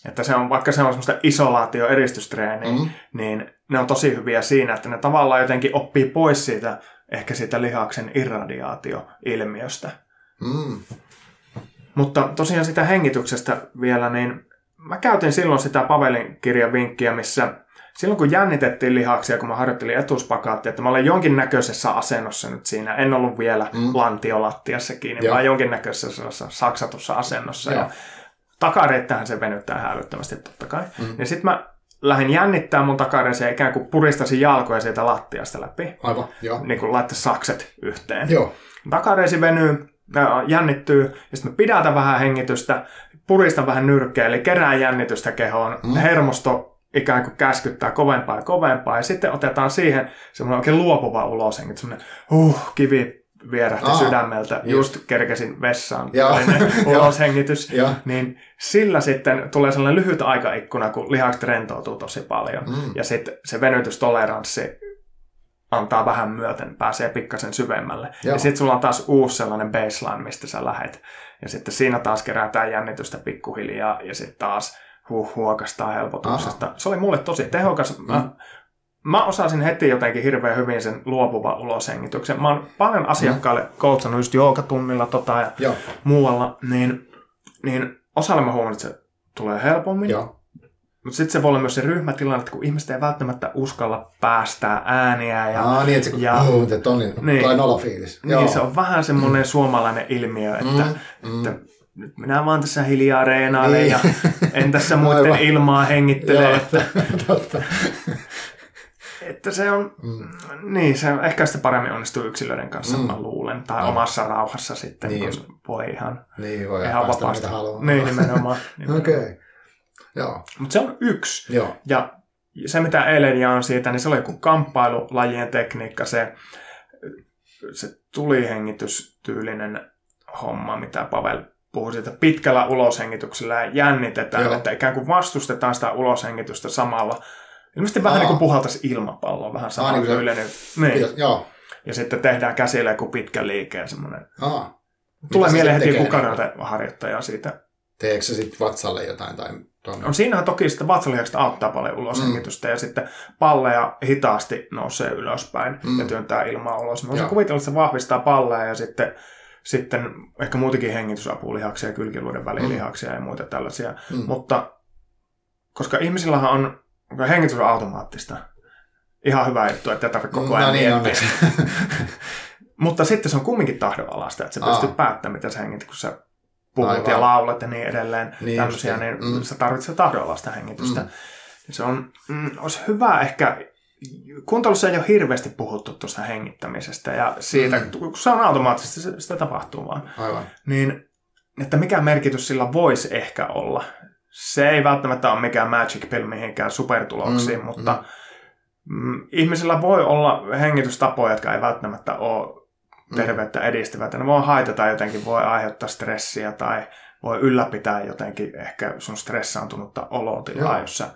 Että se on, vaikka se on semmoista isolaatio-eristystreeniä, mm. niin ne on tosi hyviä siinä, että ne tavallaan jotenkin oppii pois siitä, ehkä siitä lihaksen irradiaatio-ilmiöstä. Mm. Mutta tosiaan sitä hengityksestä vielä, niin mä käytin silloin sitä Pavelin kirjan vinkkiä, missä silloin kun jännitettiin lihaksia, kun mä harjoittelin etuspakaattia, että mä olen jonkinnäköisessä asennossa nyt siinä. En ollut vielä mm. lantiolattiassa kiinni, Joo. vaan jonkinnäköisessä saksatussa asennossa. Joo. Ja takareittähän se venyttää älyttömästi totta kai. Mm. Ja sitten mä lähdin jännittää mun takareeseen ikään kuin puristasin jalkoja siitä lattiasta läpi. Aivan, joo. Niin kuin laittaisi sakset yhteen. Joo. Takareisi venyy, jännittyy, ja sitten mä pidätän vähän hengitystä, puristan vähän nyrkkeä, eli kerään jännitystä kehoon, mm. hermosto ikään kuin käskyttää kovempaa ja kovempaa. Ja sitten otetaan siihen semmoinen oikein luopuva uloshengi, semmoinen huh, kivi vierähti Aa, sydämeltä, just, just kerkesin vessaan, <laughs> uloshengitys, niin sillä sitten tulee sellainen lyhyt aikaikkuna, kun lihakset rentoutuu tosi paljon. Mm. Ja sitten se venytystoleranssi antaa vähän myöten, pääsee pikkasen syvemmälle. Joo. Ja sitten sulla on taas uusi sellainen baseline, mistä sä lähet. Ja sitten siinä taas kerätään jännitystä pikkuhiljaa, ja sitten taas huh, huokastaa helpotuksesta. Aha. Se oli mulle tosi tehokas. Mm. Mä, mä osasin heti jotenkin hirveän hyvin sen luopuva uloshengityksen. Mä oon paljon asiakkaille mm. coachannut just joogatunnilla tota ja Joo. muualla, niin, niin osalle mä huomannut, että se tulee helpommin. Joo. Mutta sitten se voi olla myös se ryhmätilanne, että kun ihmiset ei välttämättä uskalla päästää ääniä. Ja, Aa, niin, että se ja, uh, tonni, niin, tulee nolla fiilis. Niin, Joo. se on vähän semmoinen mm. suomalainen ilmiö, että, mm, että nyt minä vaan tässä hiljaa reenailen niin. ja en tässä <laughs> muiden Aivan. ilmaa hengittele. Joo, että, <laughs> totta. että se on, mm. niin se ehkä sitten paremmin onnistuu yksilöiden kanssa, mm. mä luulen, tai no. omassa rauhassa sitten, niin. kun voi ihan, niin, voi ihan vapaasti. Niin, nimenomaan. <laughs> nimenomaan. Okei. Okay. Joo. Mutta se on yksi. Joo. Ja se, mitä eilen jaan siitä, niin se oli joku kamppailulajien tekniikka, se, se tulihengitys-tyylinen homma, mitä Pavel puhui siitä pitkällä uloshengityksellä ja jännitetään, Joo. että ikään kuin vastustetaan sitä uloshengitystä samalla. Ilmeisesti Aa. vähän niin kuin puhaltaisi ilmapalloa, vähän sama niin kuin yleinen. Niin. Joo. Ja sitten tehdään käsillä joku pitkä liike ja semmoinen. Aa. Tulee mieleen heti joku karate-harjoittaja siitä. Teekö se sitten vatsalle jotain? Tai tuonne? on siinähän toki sitten vatsalihakset auttaa paljon uloshengitystä mm. ja sitten palleja hitaasti nousee ylöspäin mm. ja työntää ilmaa ulos. Mä voisin kuvitella, että se vahvistaa palleja ja sitten sitten ehkä muutakin hengitysapulihaksia, kylkiluiden välilihaksia mm. ja muita tällaisia. Mm. Mutta koska ihmisillä on, hengitys on automaattista, ihan hyvä juttu, että tarvitse koko ajan no niin, miettiä. <laughs> Mutta sitten se on kumminkin tahdonalasta, että sä pystyt päättämään, mitä sä hengität, kun sä puhut Aivan. ja laulat ja niin edelleen, niin tämmöisiä, niin mm. sä tarvitset tahdonalasta hengitystä. Mm. Se on, mm, olisi hyvä ehkä, kuuntelussa ei ole hirveästi puhuttu tuosta hengittämisestä ja siitä, mm. kun se on automaattisesti, se, sitä tapahtuu vaan. Aivan. Niin, että mikä merkitys sillä voisi ehkä olla. Se ei välttämättä ole mikään magic pill mihinkään supertuloksiin, mm. mutta mm. Mm, ihmisillä voi olla hengitystapoja, jotka ei välttämättä ole Mm. terveyttä edistävät. Ne voi haitata jotenkin, voi aiheuttaa stressiä tai voi ylläpitää jotenkin ehkä sun stressaantunutta olotilaa, jos sä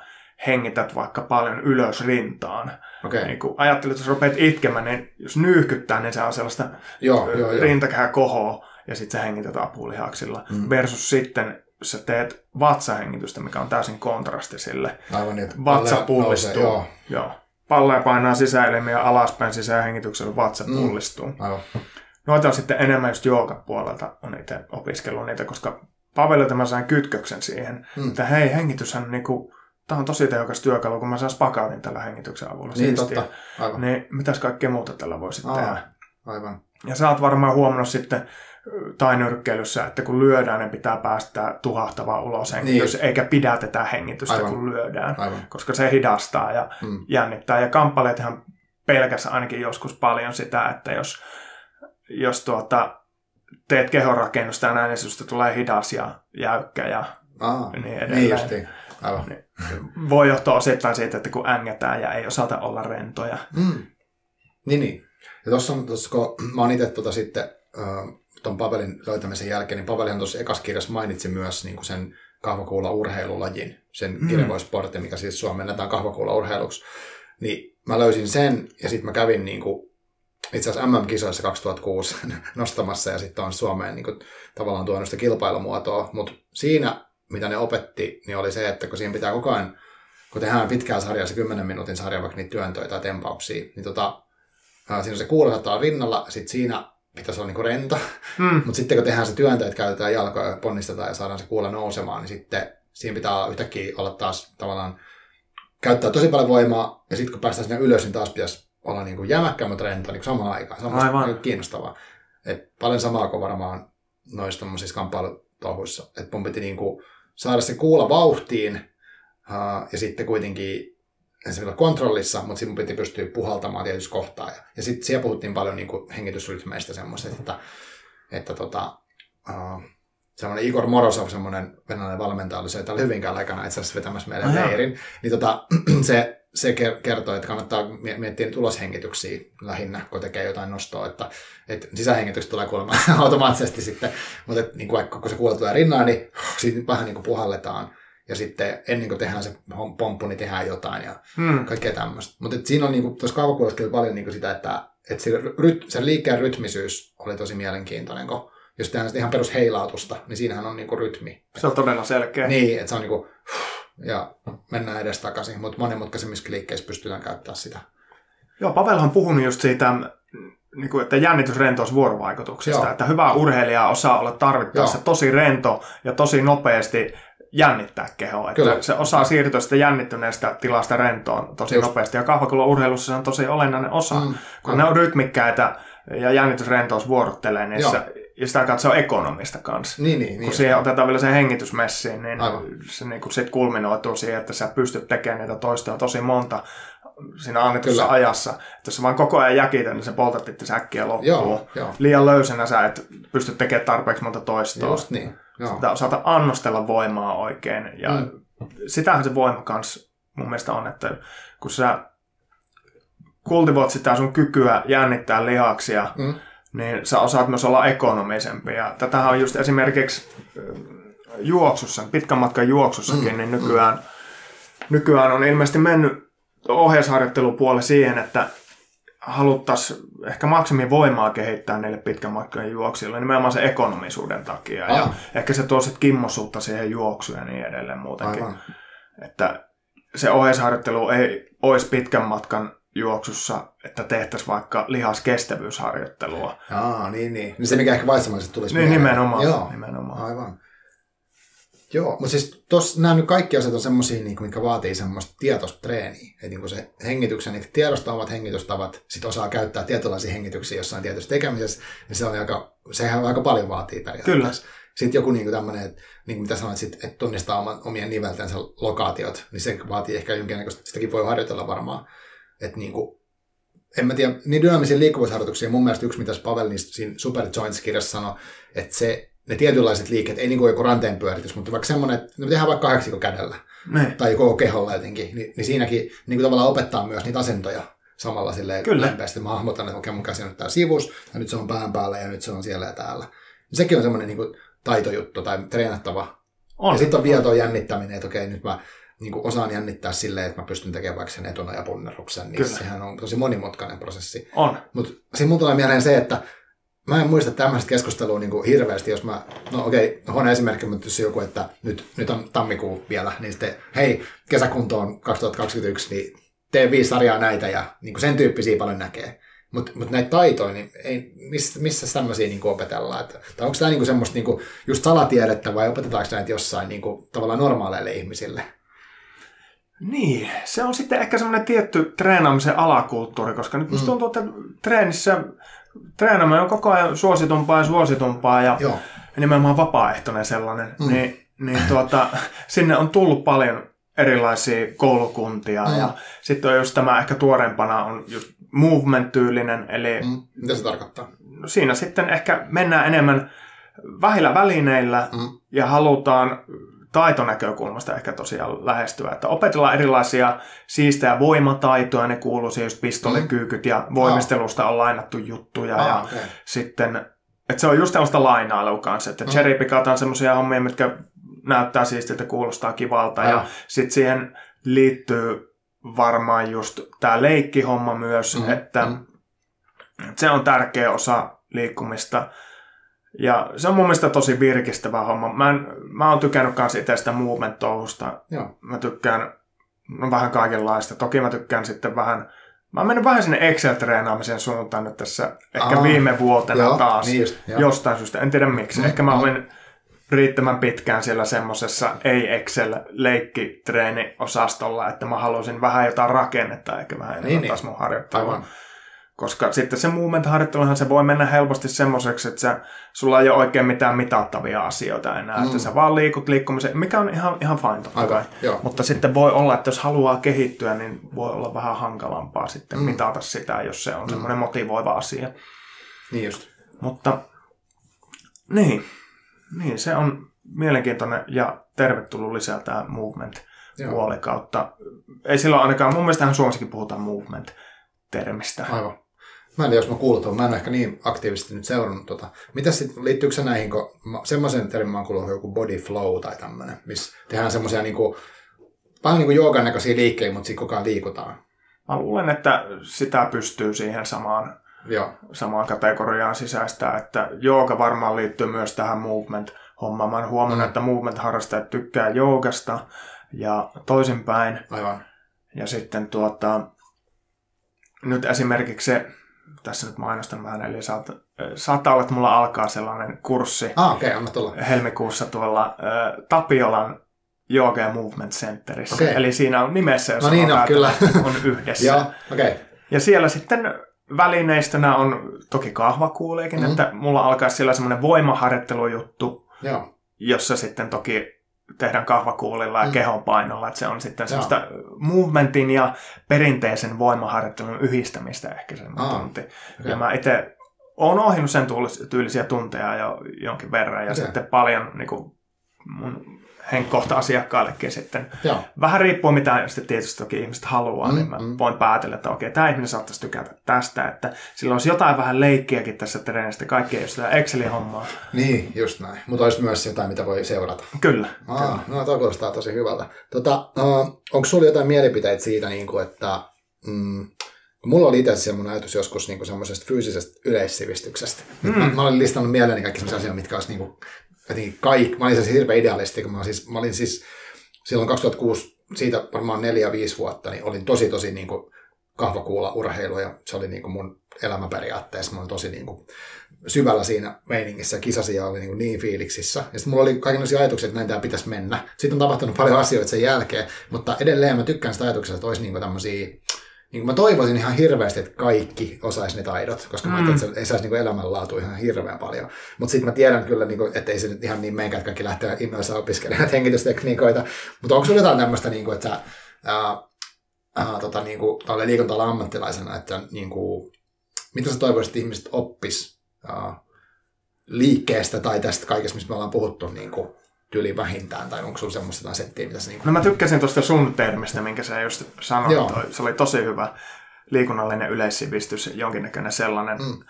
hengität vaikka paljon ylös rintaan. Okay. Niin kun ajattelet, että jos rupeat itkemään, niin jos nyyhkyttää, niin se on sellaista joo, joo, joo. rintakää kohoa ja sitten sä hengität apulihaksilla. Mm. Versus sitten sä teet vatsahengitystä, mikä on täysin kontrasti sille. Aivan niin, Vatsa pullistuu. Nousee, joo. joo palloja painaa sisäelimiä alaspäin sisähengityksellä, vatsa mm. pullistuu. Aivan. Noita on sitten enemmän just puolelta on itse opiskellut niitä, koska Pavelilta mä sain kytköksen siihen, mm. että hei, hengityshän niinku, tämä on tosi tehokas työkalu, kun mä saan spakaatin tällä hengityksen avulla. Niin, totta. Aivan. Niin mitäs kaikkea muuta tällä voisi tehdä? Aivan. Ja sä oot varmaan huomannut sitten tai nyrkkeilyssä, että kun lyödään, niin pitää päästä tuhahtava ulos hengitys, niin. eikä pidätetä hengitystä, Aivan. kun lyödään, Aivan. koska se hidastaa ja mm. jännittää. Ja kampaleethan pelkässä ainakin joskus paljon sitä, että jos, jos tuota, teet kehonrakennusta ja näin, niin tulee hidas ja jäykkä ja Aa, niin edelleen. Niin justiin. Aivan. Niin, voi johtaa osittain siitä, että kun ängetään ja ei osata olla rentoja. Mm. Niin, niin. Ja tuossa on, tossa, kun mä oon itse tuota sitten tuon Pavelin löytämisen jälkeen, niin Pavelihan tuossa ekassa kirjassa mainitsi myös niin kuin sen kahvakuulla urheilulajin, sen mm. kirjavoisportin, mikä siis suomennetaan kahvakuulla urheiluksi. Niin mä löysin sen ja sitten mä kävin niin kuin, itse asiassa MM-kisoissa 2006 <laughs> nostamassa ja sitten on Suomeen niin kuin, tavallaan tuonut sitä kilpailumuotoa, mutta siinä mitä ne opetti, niin oli se, että kun siinä pitää koko ajan, kun tehdään pitkää sarjaa, se 10 minuutin sarja, vaikka niitä työntöjä tai tempauksia, niin tota, siinä on se kuulotetaan rinnalla, sitten siinä pitäisi olla niin rento. <laughs> Mm. Mutta sitten kun tehdään se työntö, että käytetään jalkoja, ponnistetaan ja saadaan se kuulla nousemaan, niin sitten siinä pitää yhtäkkiä olla taas tavallaan käyttää tosi paljon voimaa, ja sitten kun päästään sinne ylös, niin taas pitäisi olla niin kuin jämäkkä, mutta rento niin samaan aikaan. On Aivan. Kiinnostavaa. Et paljon samaa kuin varmaan noissa tämmöisissä kamppailutouhuissa. Että mun piti niin kuin saada se kuulla vauhtiin, uh, ja sitten kuitenkin se kontrollissa, mutta sitten piti pystyä puhaltamaan tietysti kohtaa. Ja, ja sitten siellä puhuttiin paljon niin kuin hengitysrytmeistä semmoista, että, että tota, uh, semmoinen Igor Morozov, semmoinen venäläinen valmentaja, oli se täällä Hyvinkään aikana itse asiassa vetämässä meidän leirin, niin tota, <clears throat> se, se kertoo, että kannattaa miettiä nyt uloshengityksiä lähinnä, kun tekee jotain nostoa, että, että sisähengitykset tulee kuulemma <laughs> automaattisesti sitten, mutta että, niin kuin vaikka kun se kuulee tulee rinnaan, niin siitä vähän niin kuin puhalletaan ja sitten ennen kuin tehdään se pomppu, niin tehdään jotain ja hmm. kaikkea tämmöistä. Mutta siinä on niinku, tuossa kaavakuulossakin paljon niinku sitä, että, että se, ryt, se liikkeen rytmisyys oli tosi mielenkiintoinen, kun jos tehdään ihan perus heilautusta, niin siinähän on niinku rytmi. Se on todella selkeä. Niin, että se on niinku, ja mennään edes takaisin, mutta monimutkaisemmissa liikkeissä pystytään käyttämään sitä. Joo, Pavelhan puhunut just siitä, niin kuin, että jännitysrentous vuorovaikutuksesta, Joo. että hyvä urheilija osaa olla tarvittaessa Joo. tosi rento ja tosi nopeasti jännittää kehoa. Että Kyllä. se osaa siirtyä sitä jännittyneestä tilasta rentoon tosi Just. nopeasti. Ja kahvakulla urheilussa se on tosi olennainen osa. Mm. Kun mm. ne on rytmikkäitä ja jännitysrentous vuorottelee niissä. Ja sitä on ekonomista kanssa. Niin, niin, kun niin, siihen otetaan vielä se hengitysmessiin, niin Aivan. se niin kuin sit kulminoituu siihen, että sä pystyt tekemään niitä toistoja tosi monta siinä annetussa Kyllä. ajassa. Että jos sä vaan koko ajan jäkität, niin se poltat itse äkkiä loppuun. Joo, joo. Liian löysänä sä et pysty tekemään tarpeeksi monta toistoa. Just niin. Joo. Sitä osata annostella voimaa oikein. Ja mm. sitähän se voima kanssa mun mielestä on, että kun sä kultivoit sitä sun kykyä jännittää lihaksia, mm. Niin sä osaat myös olla ekonomisempi. Ja tätähän on just esimerkiksi juoksussa, pitkän matkan juoksussakin, mm. niin nykyään, mm. nykyään on ilmeisesti mennyt ohjeisharjoittelupuoli siihen, että haluttaisiin ehkä maksimivoimaa kehittää niille pitkän matkojen juoksijoille nimenomaan se ekonomisuuden takia. Ah. Ja ehkä se tuo sitten kimmosuutta siihen juoksuun ja niin edelleen muutenkin. Aivan. Että se ohjeisharjoittelu ei olisi pitkän matkan juoksussa, että tehtäisiin vaikka lihaskestävyysharjoittelua. Aa, niin, niin. niin se, mikä ehkä vaissamaiset tulisi Niin, mieleen. nimenomaan. Joo, nimenomaan. aivan. Joo, mutta siis tuossa nämä nyt kaikki asiat on semmoisia, niin mitkä vaatii semmoista tietoista treeniä. Että niin se hengityksen, niitä tiedostavat hengitystavat, sit osaa käyttää tietynlaisia hengityksiä jossain tietyssä tekemisessä, niin se on aika, sehän aika paljon vaatii periaatteessa. Kyllä. Sitten joku niin tämmöinen, että niin kuin mitä sanoit, sit, että tunnistaa oman, omien niveltensä lokaatiot, niin se vaatii ehkä jonkinnäköistä, sitäkin voi harjoitella varmaan. Että niin kuin, en mä tiedä, niin dynaamisia liikkuvuusharjoituksia, mun mielestä yksi, mitä Pavel niistä siinä Super Joints-kirjassa sanoi, että se, ne tietynlaiset liikkeet, ei niin kuin joku ranteen pyöritys, mutta vaikka semmoinen, että me tehdään vaikka kahdeksikko kädellä Niin. tai koko keholla jotenkin, niin, niin siinäkin niin kuin tavallaan opettaa myös niitä asentoja samalla silleen Kyllä. lempeästi. Mä hahmotan, että okei, mun käsi on nyt täällä sivus, ja nyt se on pään päällä, ja nyt se on siellä ja täällä. Sekin on semmoinen niin kuin taitojuttu tai treenattava. On. Ja sitten on vielä tuo jännittäminen, että okei, nyt mä niin kuin osaan jännittää silleen, että mä pystyn tekemään vaikka sen etunojapunnerruksen, niin Kyllä. sehän on tosi monimutkainen prosessi. On. Mutta siinä mulla tulee mieleen se, että mä en muista tämmöistä keskustelua niin kuin hirveästi, jos mä, no okei, huono esimerkki, mutta jos joku, että nyt, nyt on tammikuu vielä, niin sitten hei, kesäkuntoon 2021, niin tee viisi sarjaa näitä ja niin kuin sen tyyppisiä paljon näkee. Mutta mut näitä taitoja, niin ei, missä, missä tämmöisiä niin opetellaan? Että, tai onko tämä niin semmoista niin kuin just salatiedettä vai opetetaanko näitä jossain niin kuin, tavallaan normaaleille ihmisille? Niin, se on sitten ehkä semmoinen tietty treenaamisen alakulttuuri, koska nyt musta tuntuu, että treenissä treenaaminen on koko ajan suositumpaa ja suositumpaa ja Joo. nimenomaan vapaaehtoinen sellainen, Mm. mm. niin, niin tuota, sinne on tullut paljon erilaisia koulukuntia Mm. mm. ja sitten on just tämä ehkä tuoreempana on just movement-tyylinen, eli Mm. Mitä se tarkoittaa? no siinä sitten ehkä mennään enemmän vähillä välineillä Mm. ja halutaan taitonäkökulmasta ehkä tosiaan lähestyä. Että opetellaan erilaisia siistejä voimataitoja, ne kuuluu siihen just pistolikyykyt ja voimistelusta on lainattu juttuja. Ah, ja okei. sitten, että se on just tällaista lainailua kanssa, että Mm. cherrypikataan semmoisia hommia, mitkä näyttää siistiltä, kuulostaa kivalta. Ja Aivan. sitten siihen liittyy varmaan just tämä leikkihomma myös, Mm, että mm. se on tärkeä osa liikkumista. Ja se on mun mielestä tosi virkistävä homma. Mä, en, mä oon tykännyt kans itse sitä. Joo. Mä tykkään no, vähän kaikenlaista. Toki mä tykkään sitten vähän... Mä oon mennyt vähän sinne Excel-treenaamisen suuntaan nyt tässä ehkä Aa, viime vuotena Joo, taas. niin just, joo. jostain syystä. En tiedä miksi. Mm, Ehkä mä mm. olin riittävän pitkään siellä semmosessa ei-Excel-leikkitreeni-osastolla, että mä halusin vähän jotain rakennetta, eikä vähän enemmän Niin, niin. taas mun harjoittelua. Aivan. Koska sitten se movement-harjoitteluhan se voi mennä helposti semmoiseksi, että sä, sulla ei ole oikein mitään mitattavia asioita enää. Mm. Että sä vaan liikut liikkumisen, mikä on ihan, ihan fine totta Aivan, kai. joo. Mutta sitten voi olla, että jos haluaa kehittyä, niin voi olla vähän hankalampaa sitten Mm. mm. mitata sitä, jos se on semmoinen motivoiva asia. Niin just. Mutta niin, niin, se on mielenkiintoinen ja tervetullut lisää tämä movement-puoli kautta. Ei silloin ainakaan, mun mielestähän Suomessakin puhutaan movement-termistä. Aivan. Mä en tiedä, jos mä kuullut tuon. Mä en ehkä niin aktiivisesti nyt seurannut tota. Mitä sitten, liittyykö se näihin, kun semmoisen termin mä oon kuullut joku body flow tai tämmöinen, missä tehdään semmoisia niinku, vähän niin kuin joogan näköisiä liikkeitä, mutta sitten koko ajan liikutaan. Mä luulen, että sitä pystyy siihen samaan, Joo. samaan kategoriaan sisäistää, että jooga varmaan liittyy myös tähän movement-hommaan. Mä oon huomannut, Mm. että movement-harrastajat tykkää joogasta ja toisinpäin. Aivan. Ja sitten tuota, nyt esimerkiksi se, tässä nyt mainostan vähän, eli saat, saattaa olla, että mulla alkaa sellainen kurssi Ah, okay, anna tulla. helmikuussa tuolla äh, Tapiolan Yoga ja Movement Centerissä. Okei. Eli siinä on nimessä, jos No niin, on no, kyllä. on yhdessä. Joo, okei. Okay. Ja siellä sitten välineistönä on toki kahvakuuleekin, Mm. mm. että mulla alkaa siellä semmoinen voimaharjoittelujuttu, Joo. jossa sitten toki tehdään kahvakuulilla ja Mm. kehon painolla, että se on sitten Joo. semmoista movementin ja perinteisen voimaharjoittelun yhdistämistä ehkä se Aa, tunti. okei. Ja mä itse olen ohjannut sen tyylisiä tunteja jo jonkin verran ja Okei. sitten paljon niin kuin mun henkkohta asiakkaallekin sitten. Joo. Vähän riippuu mitä sitten tietysti toki ihmiset haluaa, Mm, niin mä mm. voin päätellä, että okei, tämä ihminen saattaisi tykätä tästä, että sillä olisi jotain vähän leikkiäkin tässä treenistä, kaikki ei ole sitä Excelin hommaa. Niin, just näin. Mutta olisi myös jotain, mitä voi seurata. Kyllä. Aa, no toi kuulostaa tosi hyvältä. Tota, uh, onko sulla jotain mielipiteitä siitä, niin kuin, että mm, mulla oli itse semmoinen ajatus joskus niin kuin semmoisesta fyysisestä yleissivistyksestä. Mm. Mä, mä, olin listannut mieleeni kaikki semmoisia asioita, mitkä olisi niin kuin, jotenkin kaikki. Mä olin siis hirveä idealisti, kun mä, siis, mä olin siis silloin 2006, siitä varmaan neljä viisi vuotta, niin olin tosi tosi niin kuin, kahvakuulla urheilu ja se oli niin kuin mun elämäperiaatteessa. Mä olin tosi niin kuin syvällä siinä meiningissä, kisasin ja oli niin, niin fiiliksissä. Ja sitten mulla oli kaikenlaisia ajatuksia, että näin tämä pitäisi mennä. Sitten on tapahtunut paljon asioita sen jälkeen, mutta edelleen mä tykkään sitä ajatuksesta, että olisi niin tämmöisiä niin mä toivoisin ihan hirveästi, että kaikki osaisi ne taidot, koska mm. mä ajattelin, että se ei saisi niin elämänlaatu ihan hirveän paljon. Mutta sitten mä tiedän kyllä, niin kuin, että ei se nyt ihan niin menkään, että kaikki lähtee innoissa opiskelemaan <laughs> hengitystekniikoita. Mutta onko sulla jotain tämmöistä, niin kuin, että sä, ää, ää, tota, niin kuin, liikunta ammattilaisena, että niin kuin, mitä sä toivoisit, että ihmiset oppis ää, liikkeestä tai tästä kaikesta, mistä me ollaan puhuttu niin kuin, tyyli vähintään, tai onko sulla semmoista settiä, mitä se niin No mä tykkäsin tuosta sun termistä, minkä sä just sanoit. Toi. Se oli tosi hyvä liikunnallinen yleissivistys, jonkinnäköinen sellainen. Mm.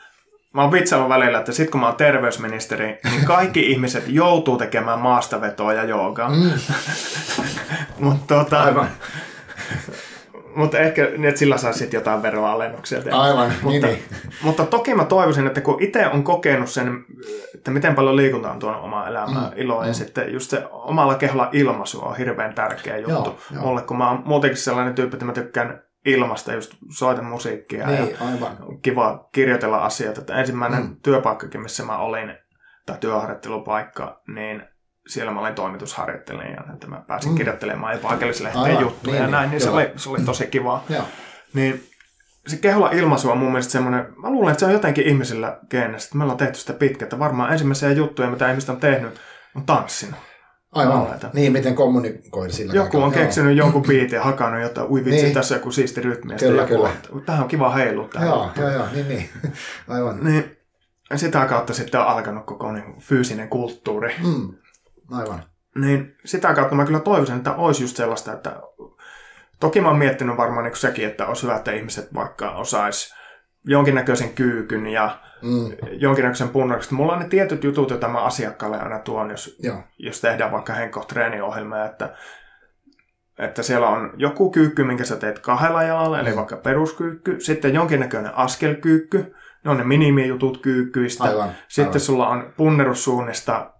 Mä oon vitsaillut välillä, että sit kun mä oon terveysministeri, niin kaikki <laughs> ihmiset joutuu tekemään maastavetoa ja joogaa. Mm. <laughs> Mutta tota, Aivan. Mutta ehkä niin, että sillä saa sitten jotain veroalennuksia. Tehdä. Aivan, mutta, niin, niin. mutta toki mä toivoisin, että kun itse on kokenut sen, että miten paljon liikunta on tuonut omaa elämää mm, iloa, mm. ja sitten just se omalla keholla ilmaisu on hirveän tärkeä juttu joo, joo. mulle, kun mä oon muutenkin sellainen tyyppi, että mä tykkään ilmasta, just soitan musiikkia niin, ja aivan. kiva kirjoitella asioita. Että ensimmäinen mm. työpaikkakin, missä mä olin, tai työharjoittelupaikka, niin siellä mä olin toimitusharjoittelijana, että mä pääsin mm. kirjoittelemaan ja paikallislehteen juttuja niin, ja näin, niin se oli, se oli tosi kiva. Niin se keholla ilmaisu on mun mielestä semmoinen, mä luulen, että se on jotenkin ihmisillä geenessä, että me ollaan tehty sitä pitkä, että varmaan ensimmäisiä juttuja, mitä ihmiset on tehnyt, on tanssinut. Aivan. Oletan. Niin, miten kommunikoin sillä Joku kaikilla. on keksinyt joo. jonkun biitin ja hakannut jotain, ui vitsi, niin. tässä joku siisti rytmi. Kyllä, kyllä. Tähän on kiva heilu. Joo, joo, joo, niin, niin. <laughs> Aivan. Niin, sitä kautta sitten on alkanut koko niin, fyysinen kulttuuri. Mm. Aivan. Niin sitä kautta mä kyllä toivoisin, että olisi just sellaista, että toki mä oon miettinyt varmaan niin sekin, että olisi hyvä, että ihmiset vaikka osais jonkinnäköisen kyykyn ja mm. jonkinnäköisen punnariksen. Mulla on ne tietyt jutut, joita mä asiakkaalle aina tuon, jos, jos tehdään vaikka henkko treeniohjelmaa, että, että siellä on joku kyykky, minkä sä teet kahdella jalalla, mm. eli vaikka peruskyykky, sitten jonkinnäköinen askelkyykky, ne on ne minimijutut kyykkyistä. Aivan, sitten aivan. sulla on punnerussuunnista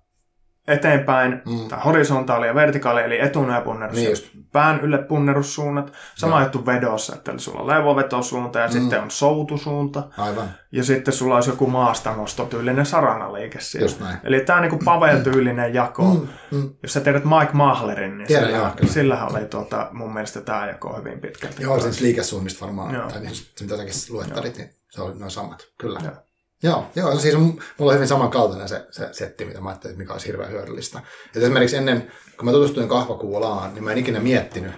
eteenpäin, mm. tai horisontaali ja vertikaali, eli etunäpunnerus niin pään ylle punnerussuunnat. Sama Joo. juttu vedossa, että eli sulla on levovetosuunta ja mm. sitten on soutusuunta. Aivan. Ja sitten sulla olisi joku maastanostotyylinen saranaliike siellä. Just näin. Eli tämä on niin Pavel-tyylinen jako. Mm. Mm. Jos sä tiedät Mike Mahlerin, niin Tiedän, sillä, joo, sillähän oli tuota, mun mielestä tämä jako hyvin pitkälti. Joo, siis liikesuunnista varmaan, joo. tai niin, mitä säkin luettarit, niin se oli noin samat, kyllä. Joo. Joo, joo siis on, mulla on hyvin samankaltainen se, se setti, mitä mä ajattelin, että mikä olisi hirveän hyödyllistä. Et esimerkiksi ennen, kun mä tutustuin kahvakuulaan, niin mä en ikinä miettinyt,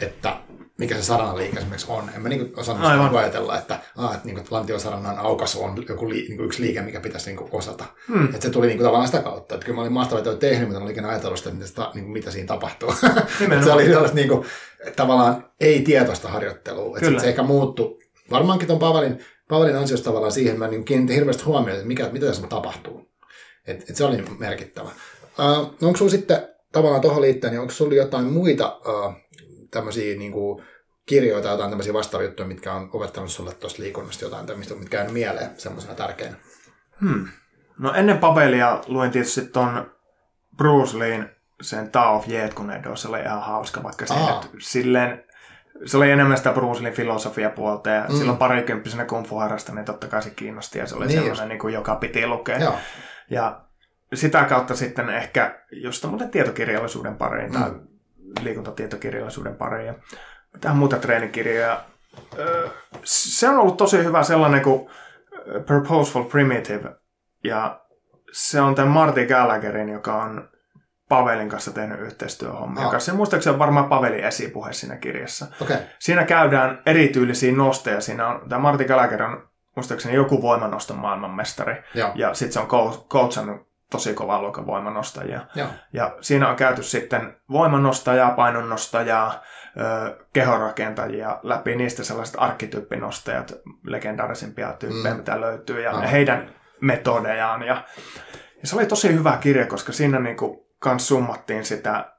että mikä se saranaliike esimerkiksi on. En mä niin osannut Aivan. ajatella, että, ah, että, niin kuin, lantiosarannan aukaisu on joku li, niin yksi liike, mikä pitäisi niin osata. Hmm. Että se tuli niin kuin, tavallaan sitä kautta. Että kyllä mä olin maastavetoja tehnyt, mutta en ikinä ajatellut sitä, mitä, sitä, niin kuin, mitä siinä tapahtuu. <laughs> se oli sellaista niin kuin, tavallaan ei-tietoista harjoittelua. Että se ehkä muuttui. Varmaankin tuon Pavelin Pavelin ansiosta tavallaan siihen mä niin kiinnitin hirveästi huomiota, että mikä, mitä tässä tapahtuu. Et, et se oli merkittävä. Uh, no onko sulla sitten tavallaan tuohon liittyen, niin onko sulla jotain muita uh, tämmöisiä niin kuin kirjoita, jotain tämmöisiä vastaavia juttuja, mitkä on opettanut sulle tuosta liikunnasta jotain tämmöistä, mitkä on mieleen semmoisena tärkeänä? Hmm. No ennen Pavelia luin tietysti ton Bruce Leen sen Tao of Jeet, kun se oli ihan hauska, vaikka se silleen se oli enemmän sitä Bruce Lee filosofiapuolta ja mm. silloin parikymppisenä kung fu niin totta kai se kiinnosti ja se oli niin sellainen, niin kuin, joka piti lukea. Joo. Ja sitä kautta sitten ehkä just tämmöinen tietokirjallisuuden pariin mm. tai liikuntatietokirjallisuuden pariin ja tähän muuta treenikirjoja. Se on ollut tosi hyvä sellainen kuin Purposeful Primitive ja se on tämän Marty Gallagherin, joka on Pavelin kanssa tehnyt yhteistyöhommia. Oh. Se muistaakseni on varmaan Pavelin esipuhe siinä kirjassa. Okay. Siinä käydään erityylisiä nosteja. Siinä on, tämä Martti Gallagher on muistaakseni joku voimanoston maailmanmestari. Joo. Ja sitten se on coachannut tosi kovaa luokan voimanostajia. Joo. Ja siinä on käyty sitten voimanostajaa, painonnostajaa, kehorakentajia läpi niistä sellaiset arkkityyppinostajat, legendaarisimpia tyyppejä, mm. mitä löytyy, ja, ja heidän metodejaan. Ja, ja se oli tosi hyvä kirja, koska siinä niinku kans summattiin sitä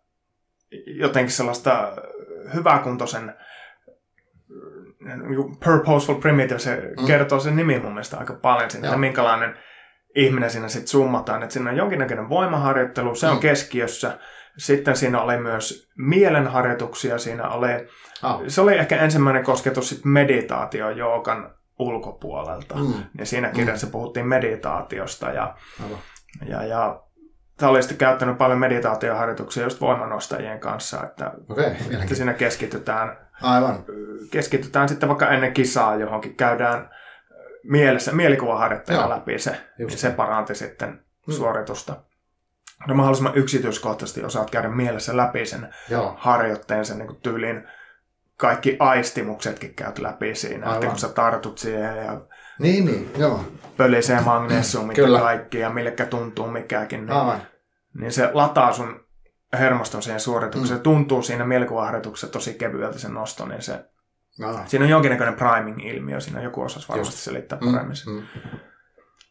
jotenkin sellaista hyväkuntoisen niin purposeful primitive, se mm. kertoo sen nimi mun mielestä aika paljon siitä, että minkälainen ihminen siinä sitten summataan. Että siinä on jonkinnäköinen voimaharjoittelu, se on mm. keskiössä, Sitten siinä oli myös mielenharjoituksia. Siinä oli, oh. Se oli ehkä ensimmäinen kosketus sit meditaatio joogan ulkopuolelta. Mm. Ja siinä kirjassa mm. puhuttiin meditaatiosta. Ja, ja, ja Tämä oli sitten käyttänyt paljon meditaatioharjoituksia just voimanostajien kanssa, että, okay, että siinä keskitytään, Aivan. keskitytään sitten vaikka ennen kisaa johonkin, käydään mielessä, mielikuvaharjoittajana läpi se, ja se paranti sitten mm. suoritusta. No mahdollisimman yksityiskohtaisesti osaat käydä mielessä läpi sen Joo. harjoitteen, sen niin tyylin kaikki aistimuksetkin käyt läpi siinä, Aivan. että kun sä tartut siihen ja niin, niin, joo. pölisee magnesiumit ja kaikki ja millekä tuntuu mikäkin, niin, Aivan. niin se lataa sun hermoston siihen suoritukseen. Mm. Se tuntuu siinä mielikuvaharjoituksessa tosi kevyeltä se nosto, niin se, Aivan. siinä on jonkinnäköinen priming-ilmiö, siinä joku osasi varmasti Just. selittää mm, paremmin. Mm.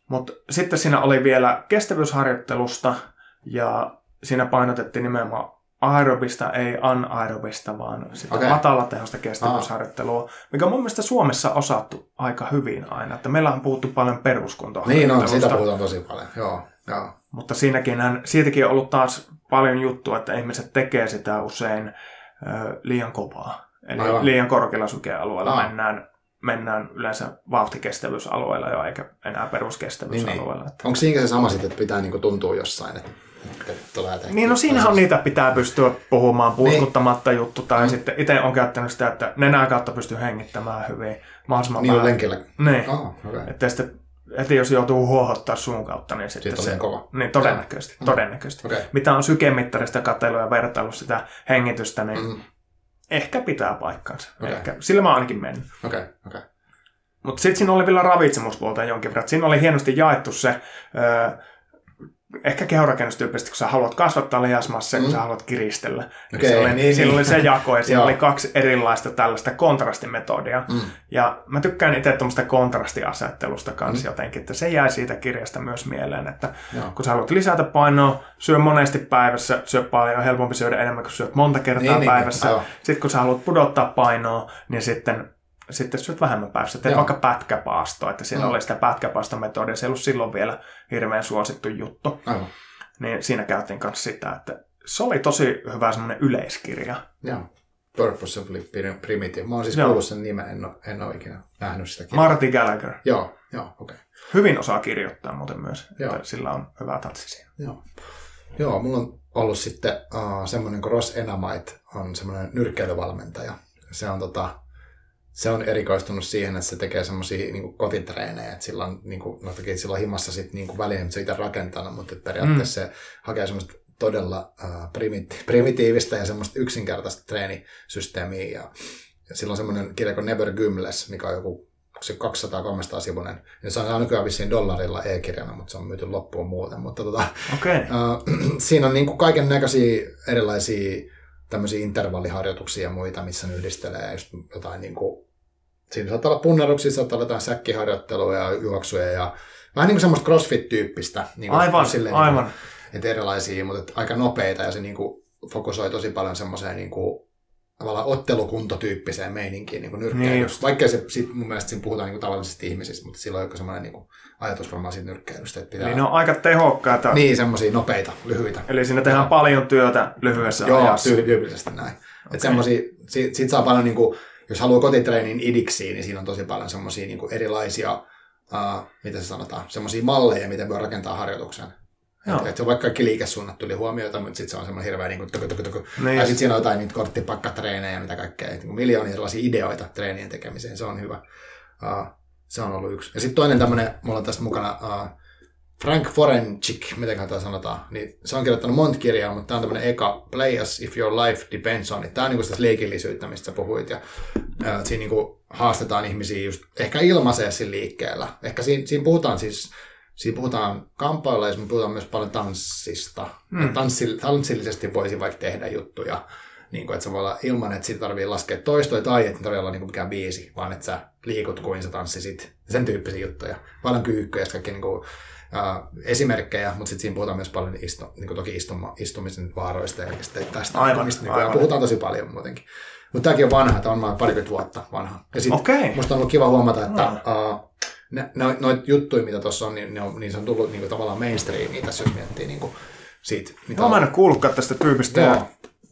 Mutta sitten siinä oli vielä kestävyysharjoittelusta ja siinä painotettiin nimenomaan aerobista, ei anaerobista, vaan sitä okay. matalatehosta kestävyysharjoittelua, mikä on mun mielestä Suomessa osattu aika hyvin aina. Että meillä on puhuttu paljon peruskuntoharjoittelusta. Niin on, siitä puhutaan tosi paljon, joo. joo. Mutta siinäkin, siitäkin on ollut taas paljon juttua, että ihmiset tekee sitä usein ö, liian kovaa. Eli Aivan. liian korkealla sukealueella no. mennään, mennään yleensä vauhtikestävyysalueella jo, eikä enää peruskestävyysalueella. Niin, niin. Onko siinä se sama sitten, että pitää niinku tuntua jossain, että niin no siinähän on niitä pitää pystyä puhumaan puutkuttamatta niin. juttu, tai mm. sitten itse on käyttänyt sitä, että nenää kautta pystyy hengittämään hyvin mahdollisimman niin vähän. lenkillä. Niin, oh, okay. että sitten että jos joutuu huohottaa suun kautta, niin sitten se... kova. Niin, todennäköisesti. Mm. todennäköisesti. Okay. Mitä on sykemittarista katselu ja vertailu sitä hengitystä, niin mm. ehkä pitää paikkaansa. Okay. Ehkä. Sillä mä ainakin mennyt. Okei, okay. okei. Okay. Mutta sitten siinä oli vielä ravitsemuspuolta jonkin verran. Siinä oli hienosti jaettu se... Öö, ehkä kehorakennustyyppisesti, kun sä haluat kasvattaa lihasmassia, mm. kun sä haluat kiristellä. Okay, niin oli, niin, niin. oli se jako, ja <laughs> siinä oli kaksi erilaista tällaista kontrastimetodia. Mm. Ja mä tykkään itse tuommoista kontrastiasettelusta kanssa mm. jotenkin, että se jää siitä kirjasta myös mieleen, että Joo. kun sä haluat lisätä painoa, syö monesti päivässä, syö paljon, helpompi syödä enemmän, kun syöt monta kertaa niin, niin päivässä. Niin, sitten kun sä haluat pudottaa painoa, niin sitten sitten syöt vähemmän päässä. Teet vaikka pätkäpaastoa, että siellä mm. oli sitä pätkäpaastometodia, se ei ollut silloin vielä hirveän suosittu juttu. Aivan. Niin siinä käytiin kanssa sitä, että se oli tosi hyvä semmoinen yleiskirja. Joo. Purposefully Primitive. Mä oon siis kuullut sen nimen, en ole, en ole ikinä nähnyt sitä kirjaa. Marty Gallagher. Joo, joo, okei. Okay. Hyvin osaa kirjoittaa muuten myös, joo. että sillä on hyvä tatsi siinä. Joo. Joo, mulla on ollut sitten uh, semmoinen kuin Ross Enamite, on semmoinen nyrkkeilyvalmentaja. Se on tota, se on erikoistunut siihen, että se tekee semmoisia niin kotitreenejä, että sillä on, niin kuin, no toki sillä on himassa sit, niin kuin väline, se itse rakentanut, mutta periaatteessa mm. se hakee semmoista todella uh, primiti- primitiivistä ja semmoista yksinkertaista treenisysteemiä. Ja, ja sillä on semmoinen kirja kuin Never Gymless, mikä on joku se 200-300 sivunen. Ja se on nykyään vissiin dollarilla e-kirjana, mutta se on myyty loppuun muuten. Mutta tota, okay. <clears throat> uh, siinä on niin kaiken näköisiä erilaisia tämmöisiä intervalliharjoituksia ja muita, missä ne yhdistelee just jotain niin kuin, siinä saattaa olla punneruksia, saattaa olla jotain säkkiharjoittelua ja juoksuja ja vähän niin kuin semmoista crossfit-tyyppistä. Niin kuin, aivan, silleen, aivan. Niin kuin, että erilaisia, mutta aika nopeita ja se niin kuin, fokusoi tosi paljon semmoiseen niin kuin, tavallaan ottelukuntotyyppiseen meininkiin niin nyrkkeilyyn. Niin Vaikka se, sit, mun mielestä siinä puhutaan niin tavallisista ihmisistä, mutta sillä on joku semmoinen niin ajatus varmaan siitä nyrkkeilystä. Että pitää... Niin ne on aika tehokkaita. Niin, semmoisia nopeita, lyhyitä. Eli siinä tehdään ja. paljon työtä lyhyessä Joo, ajassa. Joo, tyypillisesti näin. Okay. Että semmoisia, siitä, siitä saa paljon, niin kuin, jos haluaa kotitreenin idiksiin, niin siinä on tosi paljon semmoisia niin erilaisia, uh, mitä se sanotaan, semmoisia malleja, miten voi rakentaa harjoituksen. Että et on vaikka kaikki liikesuunnat tuli huomiota, mutta sitten se on semmoinen hirveä niin kuin, tuku, tuku, tuku. Niin, ja sitten siinä on jotain niitä korttipakkatreenejä ja mitä kaikkea. Niin miljoonia erilaisia ideoita treenien tekemiseen, se on hyvä. Uh, se on ollut yksi. Ja sitten toinen tämmöinen, mulla on tästä mukana uh, Frank Forenchik, miten tämä sanotaan, niin se on kirjoittanut monta kirjaa, mutta tämä on tämmöinen eka, Play as if your life depends on it. Tämä on niin sitä leikillisyyttä, mistä sä puhuit, ja uh, siinä niin kuin haastetaan ihmisiä just ehkä ilmaiseessa liikkeellä. Ehkä siinä, siinä puhutaan siis Siinä puhutaan kamppailla ja puhutaan myös paljon tanssista. Mm. Tanssi, tanssillisesti voisi vaikka tehdä juttuja, niin kuin, että se voi olla ilman, että siitä tarvii laskea toistoja tai että tarvii olla niin kuin mikään biisi, vaan että sä liikut kuin sä tanssisit. Sen tyyppisiä juttuja. Paljon kyykkyjä ja kaikki niin kuin, uh, esimerkkejä, mutta sitten siinä puhutaan myös paljon istu, niin kuin toki istuma, istumisen vaaroista ja tästä. Aivan, mistä, niin kuin, aivan. Puhutaan tosi paljon muutenkin. Mutta tämäkin on vanha, tämä on noin parikymmentä vuotta vanha. Ja sitten okay. musta on ollut kiva huomata, että uh, noita juttuja, mitä tuossa on, niin, ne on, niin se on tullut niin kuin, tavallaan mainstreamiin tässä, jos miettii niin kuin, siitä. Mitä no, mä en ole kuullutkaan tästä tyypistä. Joo.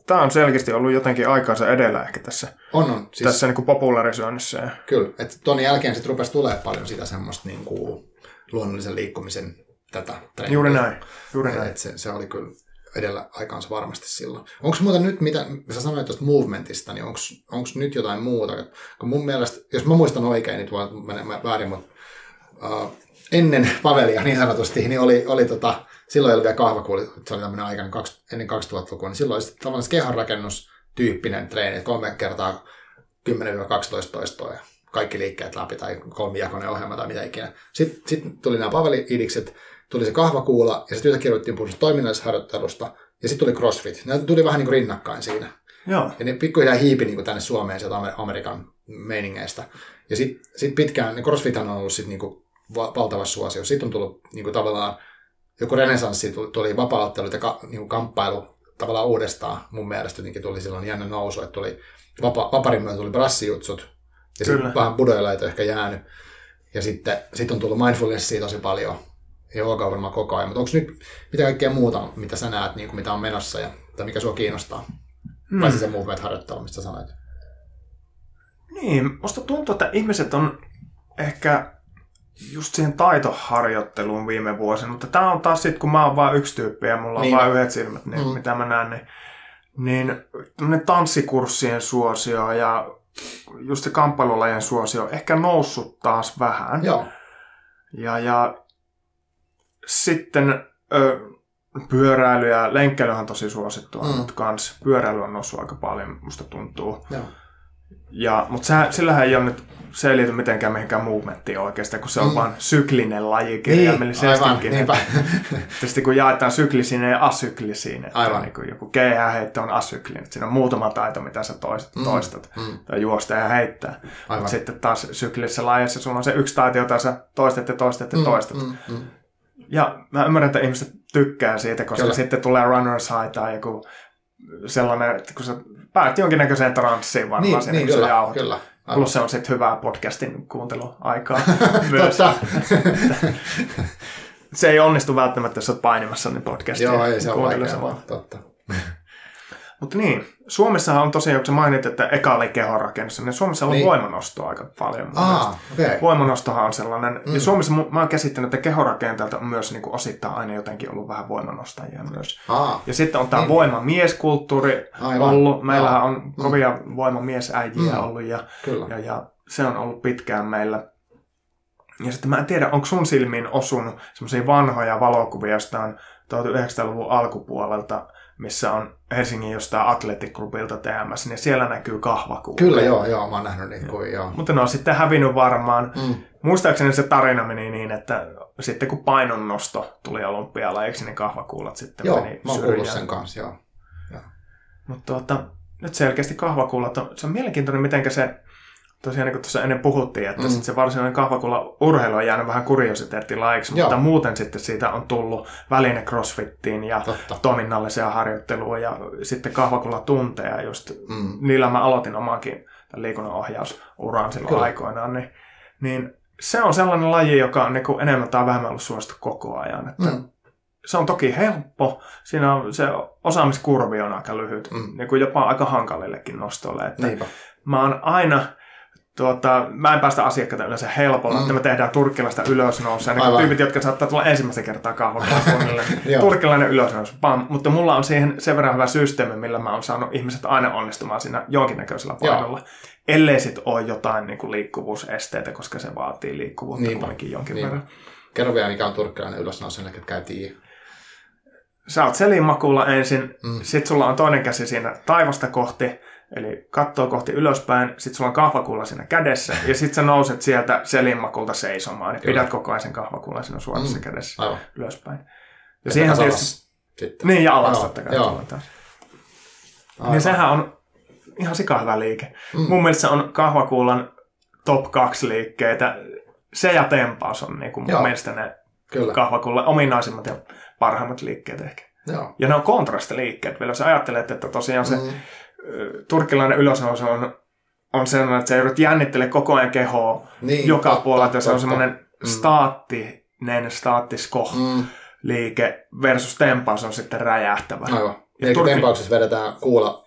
Tämä on selkeästi ollut jotenkin aikaansa edellä ehkä tässä, on, on. Siis, tässä niin kuin popularisoinnissa. Ja... Kyllä, että ton jälkeen sitten rupesi tulemaan paljon sitä semmoista niin kuin luonnollisen liikkumisen tätä trendiä. Juuri näin. Juuri näin. Et se, se oli kyllä edellä aikaansa varmasti silloin. Onko muuta nyt, mitä sä sanoit tuosta movementista, niin onko nyt jotain muuta? Kun mun mielestä, jos mä muistan oikein, niin voi mennä väärin, mutta uh, ennen Pavelia niin sanotusti, niin oli, oli tota, silloin ei ollut vielä kahvakuuli, se oli tämmöinen aika niin ennen 2000-lukua, niin silloin oli tavallaan kehonrakennustyyppinen treeni, kolme kertaa 10-12 toistoa ja kaikki liikkeet läpi tai kolmijakoinen ohjelma tai mitä ikinä. Sitten, sitten tuli nämä Paveli-idikset, tuli se kahvakuula ja sitten yhtäkkiä ruvettiin puhua toiminnallisesta harjoittelusta ja sitten tuli CrossFit. Ne tuli vähän niin kuin rinnakkain siinä. Joo. Ja ne pikkuhiljaa hiipi niin kuin tänne Suomeen sieltä Amerikan meiningeistä. Ja sitten sit pitkään, niin CrossFit on ollut sitten niin kuin valtava suosio. Sitten on tullut niin kuin tavallaan joku renesanssi, tuli vapaa ja ka, niin kuin kamppailu tavallaan uudestaan. Mun mielestä jotenkin tuli silloin jännä nousu, että tuli vapa, vaparin myötä tuli brassijutsut ja sitten vähän budoilla ehkä jäänyt. Ja sitten sit on tullut mindfulnessia tosi paljon joogaa varmaan koko ajan, mutta onko nyt mitä kaikkea muuta, mitä sä näet, niin kuin mitä on menossa ja tai mikä sua kiinnostaa? Hmm. Paitsi se movement-harjoittelu, mistä sanoit. Niin, musta tuntuu, että ihmiset on ehkä just siihen taitoharjoitteluun viime vuosina, mutta tämä on taas sitten, kun mä oon vain yksi tyyppi ja mulla on niin. vain yhdet silmät, niin mm. mitä mä näen, niin, niin tanssikurssien suosio ja just se kamppailulajien suosio ehkä noussut taas vähän. Joo. Ja, ja sitten ö, pyöräily ja lenkkeily on tosi suosittua, mm. mutta kans pyöräily on noussut aika paljon, musta tuntuu. Joo. Ja, mutta se, sillähän ei ole nyt, se ei liity mitenkään mihinkään movementtiin oikeastaan, kun se on mm. vaan syklinen laji kirjaimellisestikin. Niin, <laughs> Tietysti kun jaetaan syklisine ja asyklisiin, että aivan. Niin kuin joku keihäheitto on asyklinen, että siinä on muutama taito, mitä sä toistat, mm. toistat mm. tai juosta ja heittää. Mutta sitten taas syklisessä lajissa sulla on se yksi taito, jota sä toistat ja toistat ja mm. toistat. Mm. Mm. Ja mä ymmärrän, että ihmiset tykkää siitä, koska Kyllä. sitten tulee runners high tai joku sellainen, että kun sä päät jonkinnäköiseen transsiin varmaan niin, siinä, niin, kun kyllä, sä kyllä. Plus se on sitten hyvää podcastin kuunteluaikaa <laughs> myös. <laughs> se ei onnistu välttämättä, jos olet painimassa niin podcastia. Joo, ei se ole vaikea, totta. Mutta niin, Suomessahan on tosiaan, kun sä mainit, että eka oli kehonrakennus, niin Suomessa on niin. voimanostoa aika paljon. Ah, okay. Voimanostohan on sellainen. Mm. Ja Suomessa mä oon käsittänyt, että kehonrakenteelta on myös niin kuin osittain aina jotenkin ollut vähän voimanostajia myös. Ah. Ja sitten on tämä niin. voimamieskulttuuri Aivan. ollut. Meillähän ah. on kovia mm. voimamiesäijiä mm. ollut ja, ja, ja se on ollut pitkään meillä. Ja sitten mä en tiedä, onko sun silmiin osunut semmoisia vanhoja valokuvia jostain 1900-luvun alkupuolelta, missä on Helsingin jostain atletiklubilta TMS, niin siellä näkyy kahvakuva. Kyllä, joo, joo, mä oon nähnyt niitä kuin, joo. Mutta ne on sitten hävinnyt varmaan. Mm. Muistaakseni se tarina meni niin, että sitten kun painonnosto tuli olympialaiksi, niin kahvakuulat sitten joo, meni mä oon sen kanssa, joo. joo. Mutta tuota, nyt selkeästi kahvakuulat on, se on mielenkiintoinen, miten se tosiaan niin kuin tuossa ennen puhuttiin, että mm. sit se varsinainen kahvakulla urheilu on jäänyt vähän kuriositeettilaiksi, mutta muuten sitten siitä on tullut väline crossfittiin ja Totta. toiminnalliseen harjoitteluun ja sitten kahvakulla tunteja just. Mm. Niillä mä aloitin omakin liikunnanohjausuran silloin Kyllä. aikoinaan, niin, niin se on sellainen laji, joka on niin kuin enemmän tai vähemmän ollut suosittu koko ajan. Että mm. Se on toki helppo, siinä on, se osaamiskurvi on aika lyhyt, mm. niin kuin jopa aika hankalillekin nostoille. Että mä oon aina Tuota, mä en päästä asiakkaita yleensä helpolla, mm. että me tehdään turkkilaista ylösnousua. Ne tyypit, jotka saattaa tulla ensimmäistä kertaa kahvalla <laughs> turkkilainen ylösnousu, pam. Mutta mulla on siihen sen verran hyvä systeemi, millä mä oon saanut ihmiset aina onnistumaan siinä jonkinnäköisellä painolla. Joo. Ellei sit ole jotain niin kuin liikkuvuusesteitä, koska se vaatii liikkuvuutta Niinpä. kuitenkin jonkin Niinpä. verran. Kerro vielä, mikä on turkkilainen ylösnousu, ketkä käytiin Sä oot selimakulla ensin, mm. sit sulla on toinen käsi siinä taivasta kohti, Eli kattoo kohti ylöspäin, sit sulla on kahvakulla siinä kädessä, ja sit sä nouset sieltä selinmakulta seisomaan, niin pidät koko ajan sen kahvakullan siinä suorassa mm. kädessä Aivan. ylöspäin. Ja, ja siihen tietysti... Sitten. Niin, ja alas totta kai. Joo. Niin sehän on ihan sika hyvä liike. Mm. Mun mielestä se on kahvakullan top 2 liikkeitä. Se ja tempaus on niin kuin mun mielestä ne Kyllä. kahvakullan ominaisimmat ja parhaimmat liikkeet ehkä. Joo. Ja ne on kontrastiliikkeet. Vielä jos ajattelet, että tosiaan se mm turkkilainen ylösnousu on, on sellainen, että sä joudut jännittele koko ajan kehoa niin, joka totta, puolella, että se on semmoinen mm. staattinen, staattisko mm. liike versus tempaus on sitten räjähtävä. Aivan. Ja Turki... tempauksessa vedetään kuulla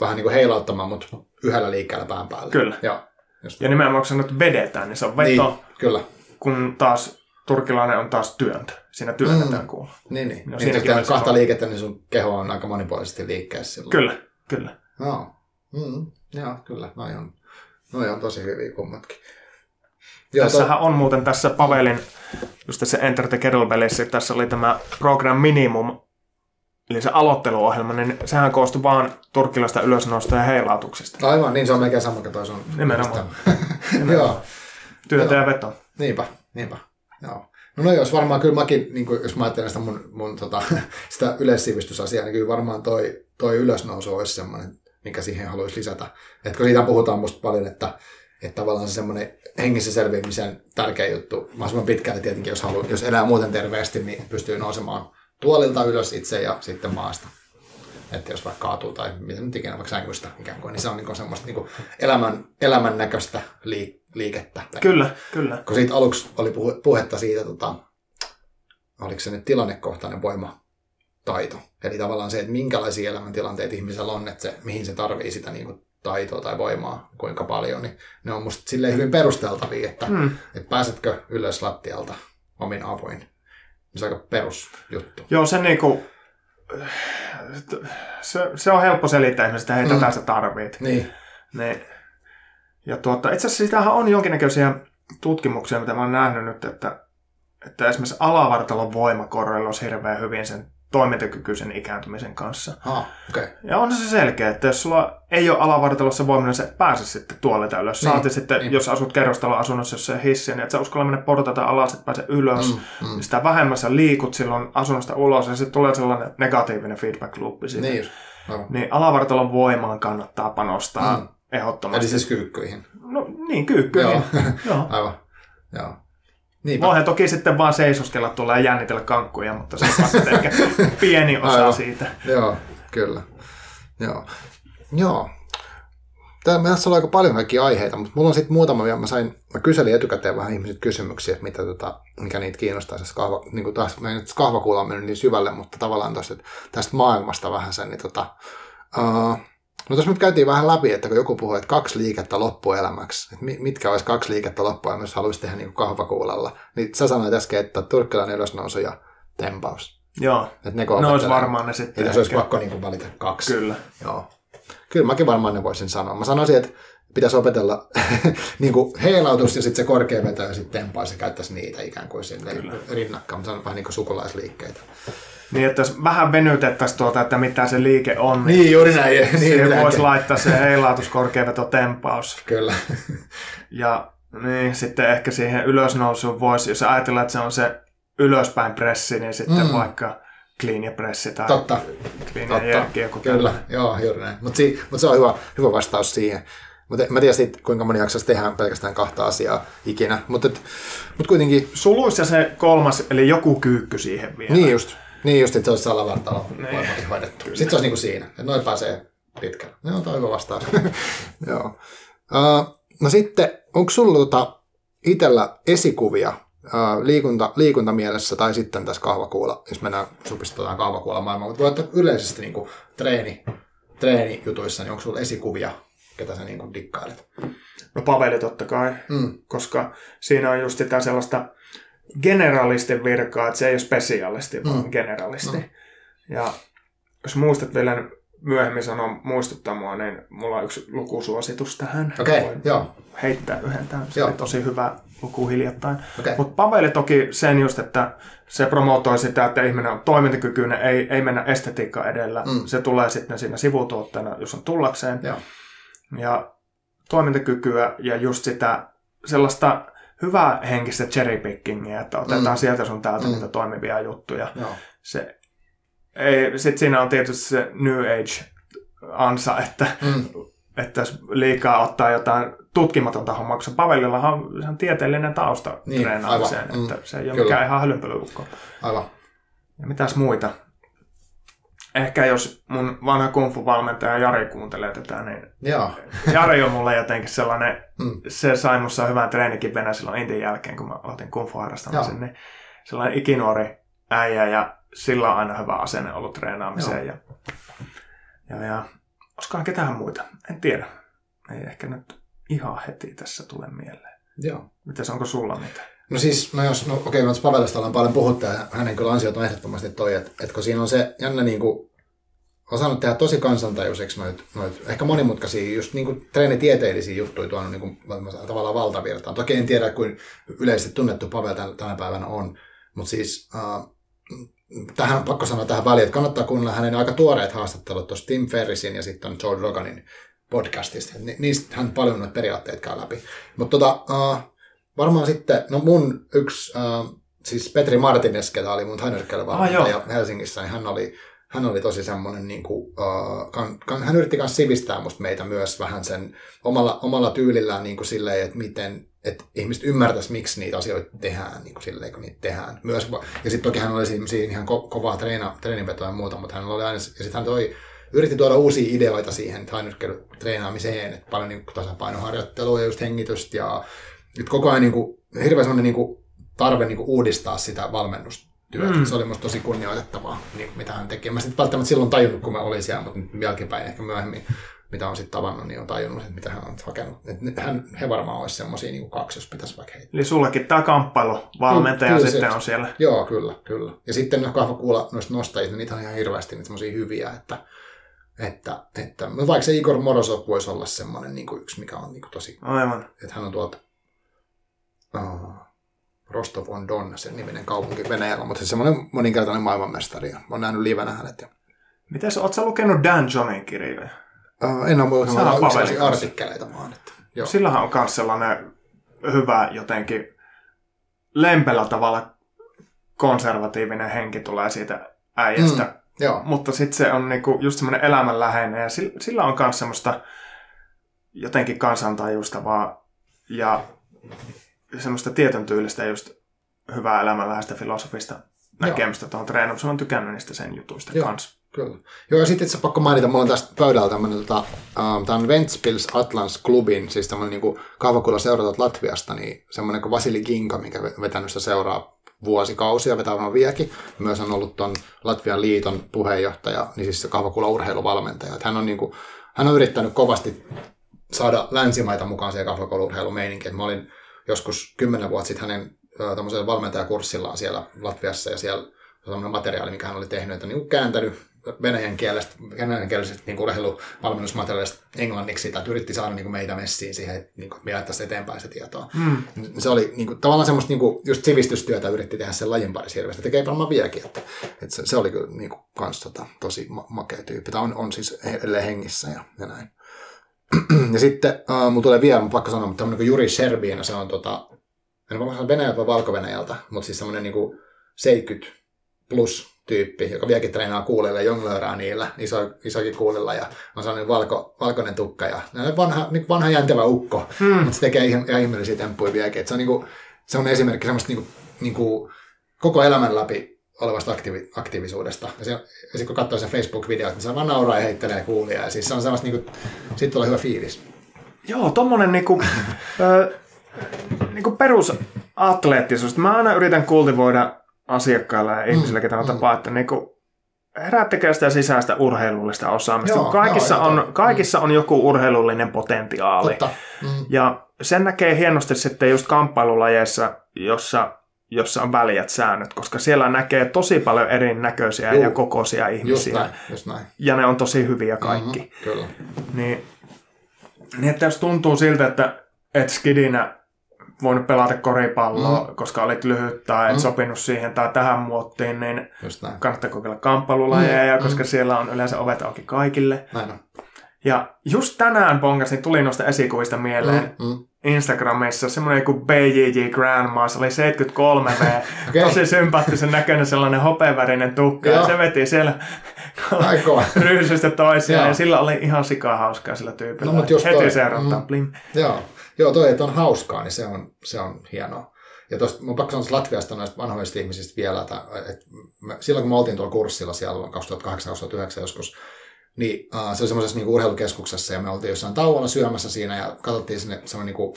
vähän niin kuin heilauttamaan, mutta yhdellä liikkeellä pään päällä. Kyllä. Joo. Just. Ja nimenomaan kun se nyt vedetään, niin se on veto. Niin, kyllä. Kun taas turkilainen on taas työntö. Siinä työnnetään mm. kuulla. Niin, niin. No, niin jos tehdään kahta on... liikettä, niin sun keho on aika monipuolisesti liikkeessä silloin. Kyllä, kyllä. Joo. Mm. Joo, kyllä. Noi on, noi on tosi hyviä kummatkin. Joo, Tässähän to... on muuten tässä Pavelin, just tässä Enter the Kettlebellissä, tässä oli tämä Program Minimum, eli se aloitteluohjelma, niin sehän koostui vaan turkkilaista ylösnosta ja heilautuksesta. Aivan, niin se on melkein sama kuin sun. Nimenomaan. <laughs> Joo. Työtä ja veto. Niinpä, niinpä. Joo. No, no jos varmaan kyllä mäkin, niin kuin, jos mä ajattelen sitä mun, mun tota, <laughs> sitä yleissivistysasiaa, niin kyllä varmaan toi, toi ylösnousu olisi semmoinen, mikä siihen haluaisi lisätä. Että kun siitä puhutaan musta paljon, että, että tavallaan se semmoinen hengissä selviämisen tärkeä juttu, mahdollisimman pitkälle tietenkin, jos, halu, jos elää muuten terveesti, niin pystyy nousemaan tuolilta ylös itse ja sitten maasta. Että jos vaikka kaatuu tai miten nyt ikinä vaikka sängystä ikään kuin, niin se on niin semmoista niin elämän, elämän näköistä liik- liikettä. Kyllä, kyllä. Kun siitä aluksi oli puhetta siitä, tota, oliko se nyt tilannekohtainen voima, taito. Eli tavallaan se, että minkälaisia elämäntilanteita ihmisellä on, että se, mihin se tarvii sitä niin kuin, taitoa tai voimaa, kuinka paljon, niin ne on musta silleen hyvin perusteltavia, että, mm. että pääsetkö ylös lattialta omin avoin. Se on aika perusjuttu. Joo, se niinku, se, se on helppo selittää ihmisestä, että hei, mm. tätä sä tarvit. Niin. niin. Ja tuota, itse asiassa sitähän on jonkinnäköisiä tutkimuksia, mitä mä oon nähnyt nyt, että, että esimerkiksi alavartalon voima korreloisi hirveän hyvin sen toimintakykyisen ikääntymisen kanssa. Ah, okay. Ja on se selkeä, että jos sulla ei ole alavartalossa voiminen, se pääse sitten tuolilta ylös. Niin, Saati sitten, niin. jos asut kerrostaloasunnossa, jos se hissi, niin että sä uskalla mennä portaita alas, että pääse ylös. Mm, mm. Niin sitä vähemmän sä liikut silloin asunnosta ulos ja sitten tulee sellainen negatiivinen feedback loop siitä. Niin, just. No. niin alavartalon voimaan kannattaa panostaa mm. ehdottomasti. Eli siis kyykkyihin. No niin, kyykkyihin. Joo. Joo. <laughs> Aivan. Joo. Niinpä. Voihan toki sitten vaan seisoskella tuolla ja jännitellä kankkuja, mutta se on ehkä <laughs> pieni osa Aivan. siitä. Joo, kyllä. Joo. Joo. Tämä meillä on aika paljon kaikkia aiheita, mutta mulla on sitten muutama vielä. Mä, sain, mä kyselin etukäteen vähän ihmiset kysymyksiä, että mitä, tota, mikä niitä kiinnostaa. Kahva, niin kuin taas, mä en nyt kahvakuulla mennyt niin syvälle, mutta tavallaan tosta, tästä maailmasta vähän sen, niin tota, uh, No tuossa nyt käytiin vähän läpi, että kun joku puhuu, että kaksi liikettä loppuelämäksi, että mitkä olisi kaksi liikettä loppuelämäksi, jos haluaisi tehdä niin kahvakuulalla, niin sä sanoit äsken, että turkkilainen ylösnousu ja tempaus. Joo, että ne, ne olisi varmaan ne sitten. Että se olisi pakko niin kuin valita kaksi. Kyllä. Joo. Kyllä mäkin varmaan ne voisin sanoa. Mä sanoisin, että pitäisi opetella <laughs> niin kuin heilautus ja sitten se korkea veto ja sitten tempaus ja käyttäisi niitä ikään kuin sinne rinnakkaan. Mutta se on vähän niin kuin sukulaisliikkeitä. Niin, että jos vähän venytettäisiin tuota, että mitä se liike on. Niin, niin juuri näin. <laughs> Niin, siihen voisi laittaa se heilautus, korkeaveto, tempaus. Kyllä. <laughs> Ja niin, sitten ehkä siihen ylösnousuun voisi, jos ajatellaan, että se on se ylöspäin pressi, niin sitten mm. vaikka clean ja pressi tai Totta. clean Totta. ja jerkki, joku Kyllä, tällainen. joo, juuri näin. Mutta si- mut se on hyvä, hyvä vastaus siihen. Mutta mä tiedän sit, kuinka moni jaksaisi tehdä pelkästään kahta asiaa ikinä. Mutta mut kuitenkin... Suluissa se kolmas, eli joku kyykky siihen vielä. Niin just. Niin just, että se olisi salavartalo niin. hoidettu. Kyllä. Sitten se olisi niin kuin siinä, että noin pääsee pitkälle. Ne on toivo vastaus. <laughs> Joo. Uh, no sitten, onko sulla tota itsellä esikuvia uh, liikunta, liikuntamielessä tai sitten tässä kahvakuulla, jos mennään supistetaan kahvakuulla maailmaan, mutta voi ottaa yleisesti niin kuin treeni, treenijutuissa, niin onko sulla esikuvia, ketä sä niin kuin dikkailet? No Paveli totta kai, mm. koska siinä on just sitä sellaista generalistin virkaa, että se ei ole spesialisti, vaan mm. generalisti. Mm. Ja jos muistat vielä myöhemmin sanoa muistuttaa mua, niin mulla on yksi lukusuositus tähän. Okei, okay, joo. Heittää yhden tämän. Se oli tosi hyvä luku hiljattain. Okay. Mutta Paveli toki sen just, että se promotoi sitä, että ihminen on toimintakykyinen, ei, ei mennä estetiikka edellä. Mm. Se tulee sitten siinä sivutuotteena, jos on tullakseen. Joo. Ja toimintakykyä ja just sitä sellaista hyvää henkistä cherrypickingia, että otetaan mm. sieltä sun täältä mm. niitä toimivia juttuja. Joo. Se, ei, sit siinä on tietysti se New Age-ansa, että, mm. että jos liikaa ottaa jotain tutkimatonta hommaa, koska Pavelillahan on, on tieteellinen tausta niin, treenaamiseen, aivan. että mm. se ei ole Kyllä. mikään ihan hölynpölyukko. Aivan. Ja mitäs muita? Ehkä jos mun vanha kungfu-valmentaja Jari kuuntelee tätä, niin Joo. Jari on mulle jotenkin sellainen, mm. se sai musta hyvän treenikin Venä silloin Intin jälkeen, kun mä aloitin kungfu harrastamisen, niin sellainen ikinuori äijä ja sillä on aina hyvä asenne ollut treenaamiseen. Ja, ja, ja olisikohan ketään muita? En tiedä. Ei ehkä nyt ihan heti tässä tule mieleen. Joo. Mites, onko sulla mitä? No siis, no jos, no okei, okay, Pavelista ollaan paljon puhuttu ja hänen kyllä ansiot on ehdottomasti toi, että, että kun siinä on se jännä niin kuin, osannut tehdä tosi kansantajuiseksi noit, noit ehkä monimutkaisia, just niin kuin treenitieteellisiä juttuja tuonut niin kuin, tavallaan valtavirtaan. Toki en tiedä, kuin yleisesti tunnettu Pavel tänä päivänä on, mutta siis uh, tähän pakko sanoa tähän väliin, että kannattaa kuunnella hänen aika tuoreet haastattelut tuossa Tim Ferrisin ja sitten Joe Roganin podcastista. Ni, niistä hän paljon noita periaatteita käy läpi. Mutta tota, uh, varmaan sitten, no mun yksi, uh, siis Petri Martinez, ketä oli mun hänyrkkeilyvalmentaja ah, Helsingissä, niin hän oli hän oli tosi semmoinen, niin kuin, uh, kan, kan, hän yritti myös sivistää musta meitä myös vähän sen omalla, omalla tyylillään niin kuin silleen, että miten että ihmiset ymmärtäisi, miksi niitä asioita tehdään, niin kuin silleen, kun niitä tehdään. Myös, ja sitten toki hän oli siinä ihan ko- kovaa treena, treeninvetoa ja muuta, mutta hän oli aina, ja sitten hän toi, yritti tuoda uusia ideoita siihen treenaamiseen, että paljon niin tasapainoharjoittelua ja just hengitystä ja nyt koko ajan niin kuin, hirveän semmoinen niin kuin, tarve niin kuin, uudistaa sitä valmennusta työtä. Mm. Se oli musta tosi kunnioitettavaa, niin, mitä hän teki. Mä sitten välttämättä silloin tajunnut, kun mä olin siellä, mutta nyt jälkeenpäin ehkä myöhemmin, mitä on sitten tavannut, niin on tajunnut, että mitä hän on hakenut. Et hän, he varmaan olisi semmoisia niin kaksi, jos pitäisi vaikka heittää. Eli sullakin tämä kamppailu valmentaja kyllä, sitten se, on siellä. Joo, kyllä, kyllä. Ja sitten no, kahva kuulla noista nostajista, niin niitä on ihan hirveästi niitä semmoisia hyviä, että, että, että no vaikka se Igor Morozov voisi olla semmoinen niin kuin yksi, mikä on niin kuin tosi... Aivan. Että hän on tuolta... Uh, Rostov on Don, sen niminen kaupunki Venäjällä, mutta se semmoinen moninkertainen maailmanmestari. Mä oon nähnyt livenä hänet. Miten oot sä lukenut Dan Johnin kirjoja? Uh, en ole muuten artikkeleita vaan. Että, joo. Sillähän on myös sellainen hyvä jotenkin lempellä tavalla konservatiivinen henki tulee siitä äijästä. Mm, joo. Mutta sitten se on niinku just semmoinen elämänläheinen ja sillä, sillä on myös semmoista jotenkin kansantajuistavaa ja semmoista tietyn tyylistä just hyvää elämänläheistä filosofista näkemystä tuohon treenaukseen. Olen tykännyt niistä sen jutuista Joo, kanssa. Kyllä. Joo, ja sitten itse pakko mainita, mulla on tästä pöydällä tämmöinen, tota, um, tämä on Ventspils Atlans Clubin, siis tämmöinen niin kahvakulla seuratat Latviasta, niin semmoinen kuin Vasili Ginka, mikä vetänyt sitä seuraa vuosikausia, vetää varmaan vieläkin. Myös on ollut tuon Latvian liiton puheenjohtaja, niin siis se kahvakulla urheiluvalmentaja. Että hän on, niin kuin, hän on yrittänyt kovasti saada länsimaita mukaan siihen kahvakulla urheilumeininkiin. Mä olin joskus kymmenen vuotta sitten hänen tämmöisellä valmentajakurssillaan siellä Latviassa ja siellä sellainen materiaali, mikä hän oli tehnyt, että niin kääntänyt venäjän kielestä, venäjän kielisestä niin urheiluvalmennusmateriaalista englanniksi, tai yritti saada niin kuin meitä messiin siihen, että niin kuin me jaettaisiin eteenpäin se tietoa. Mm. Se oli niin kuin, tavallaan semmoista niin kuin, just sivistystyötä yritti tehdä sen lajin parissa hirveästi. Tekee varmaan vieläkin, että, että se, se, oli kyllä niin kuin, kans, tota, tosi ma- makea tyyppi. Tämä on, on siis edelleen hengissä ja, ja näin. <clears throat> ja sitten uh, mulla tulee vielä, pakko sanoa, mutta tämmöinen kuin Juri Serbiina, se on tota, en varmaan sanoa Venäjältä vai Valko-Venäjältä, mutta siis semmoinen niin 70 plus tyyppi, joka vieläkin treenaa kuulilla ja jonglöörää niillä, iso, isokin kuulilla ja on sellainen valko, valkoinen tukka ja vanha, niin vanha jäntevä ukko, hmm. mutta se tekee ihan, ihan ihmeellisiä temppuja vieläkin. Et se on, niin kuin, se on esimerkki semmoista niin kuin, niin kuin, koko elämän läpi olevasta aktiivi, aktiivisuudesta. Ja, se, ja sitten kun katsoo sen Facebook-videot, niin se vaan nauraa ja heittelee kuulia. Ja siis se on semmoista, niin kuin, siitä tulee hyvä fiilis. Joo, tommonen niinku, ö, niinku perusatleettisuus. Mä aina yritän kultivoida asiakkailla ja ihmisillä, ketä on mm. tapaa, että niinku, herättäkää sitä sisäistä urheilullista osaamista. Joo, kaikissa, joo, on, kaikissa mm. on joku urheilullinen potentiaali. Mm. Ja sen näkee hienosti sitten just kamppailulajeissa, jossa jossa on väliät säännöt, koska siellä näkee tosi paljon erinäköisiä Juu, ja kokoisia ihmisiä. Just näin, just näin. Ja ne on tosi hyviä kaikki. Mm-hmm, kyllä. Niin, niin, että jos tuntuu siltä, että et skidinä voinut pelata koripalloa, mm. koska olit lyhyt tai et mm. sopinut siihen tai tähän muottiin, niin kannattaa kokeilla kamppailulajeja, mm. koska mm. siellä on yleensä ovet auki kaikille. Näin on. Ja just tänään pongasin, tuli noista esikuvista mieleen mm, mm. Instagramissa semmoinen kuin BJJ Grandma, se oli 73 V, <laughs> okay. tosi sympaattisen näköinen sellainen hopevärinen tukka, ja se veti siellä <laughs> ryysystä toisiaan, ja sillä oli ihan sikaa hauskaa sillä tyypillä. No, Heti toi, seurataan, mm, blim. Joo, Joo toi, että on hauskaa, niin se on, se on hienoa. Ja tuosta, mun pakko sanoa Latviasta noista vanhoista ihmisistä vielä, että, että me, silloin kun me oltiin tuolla kurssilla siellä 2008-2009 joskus, niin uh, se oli semmoisessa niin urheilukeskuksessa ja me oltiin jossain tauolla syömässä siinä ja katsottiin sinne semmoinen niin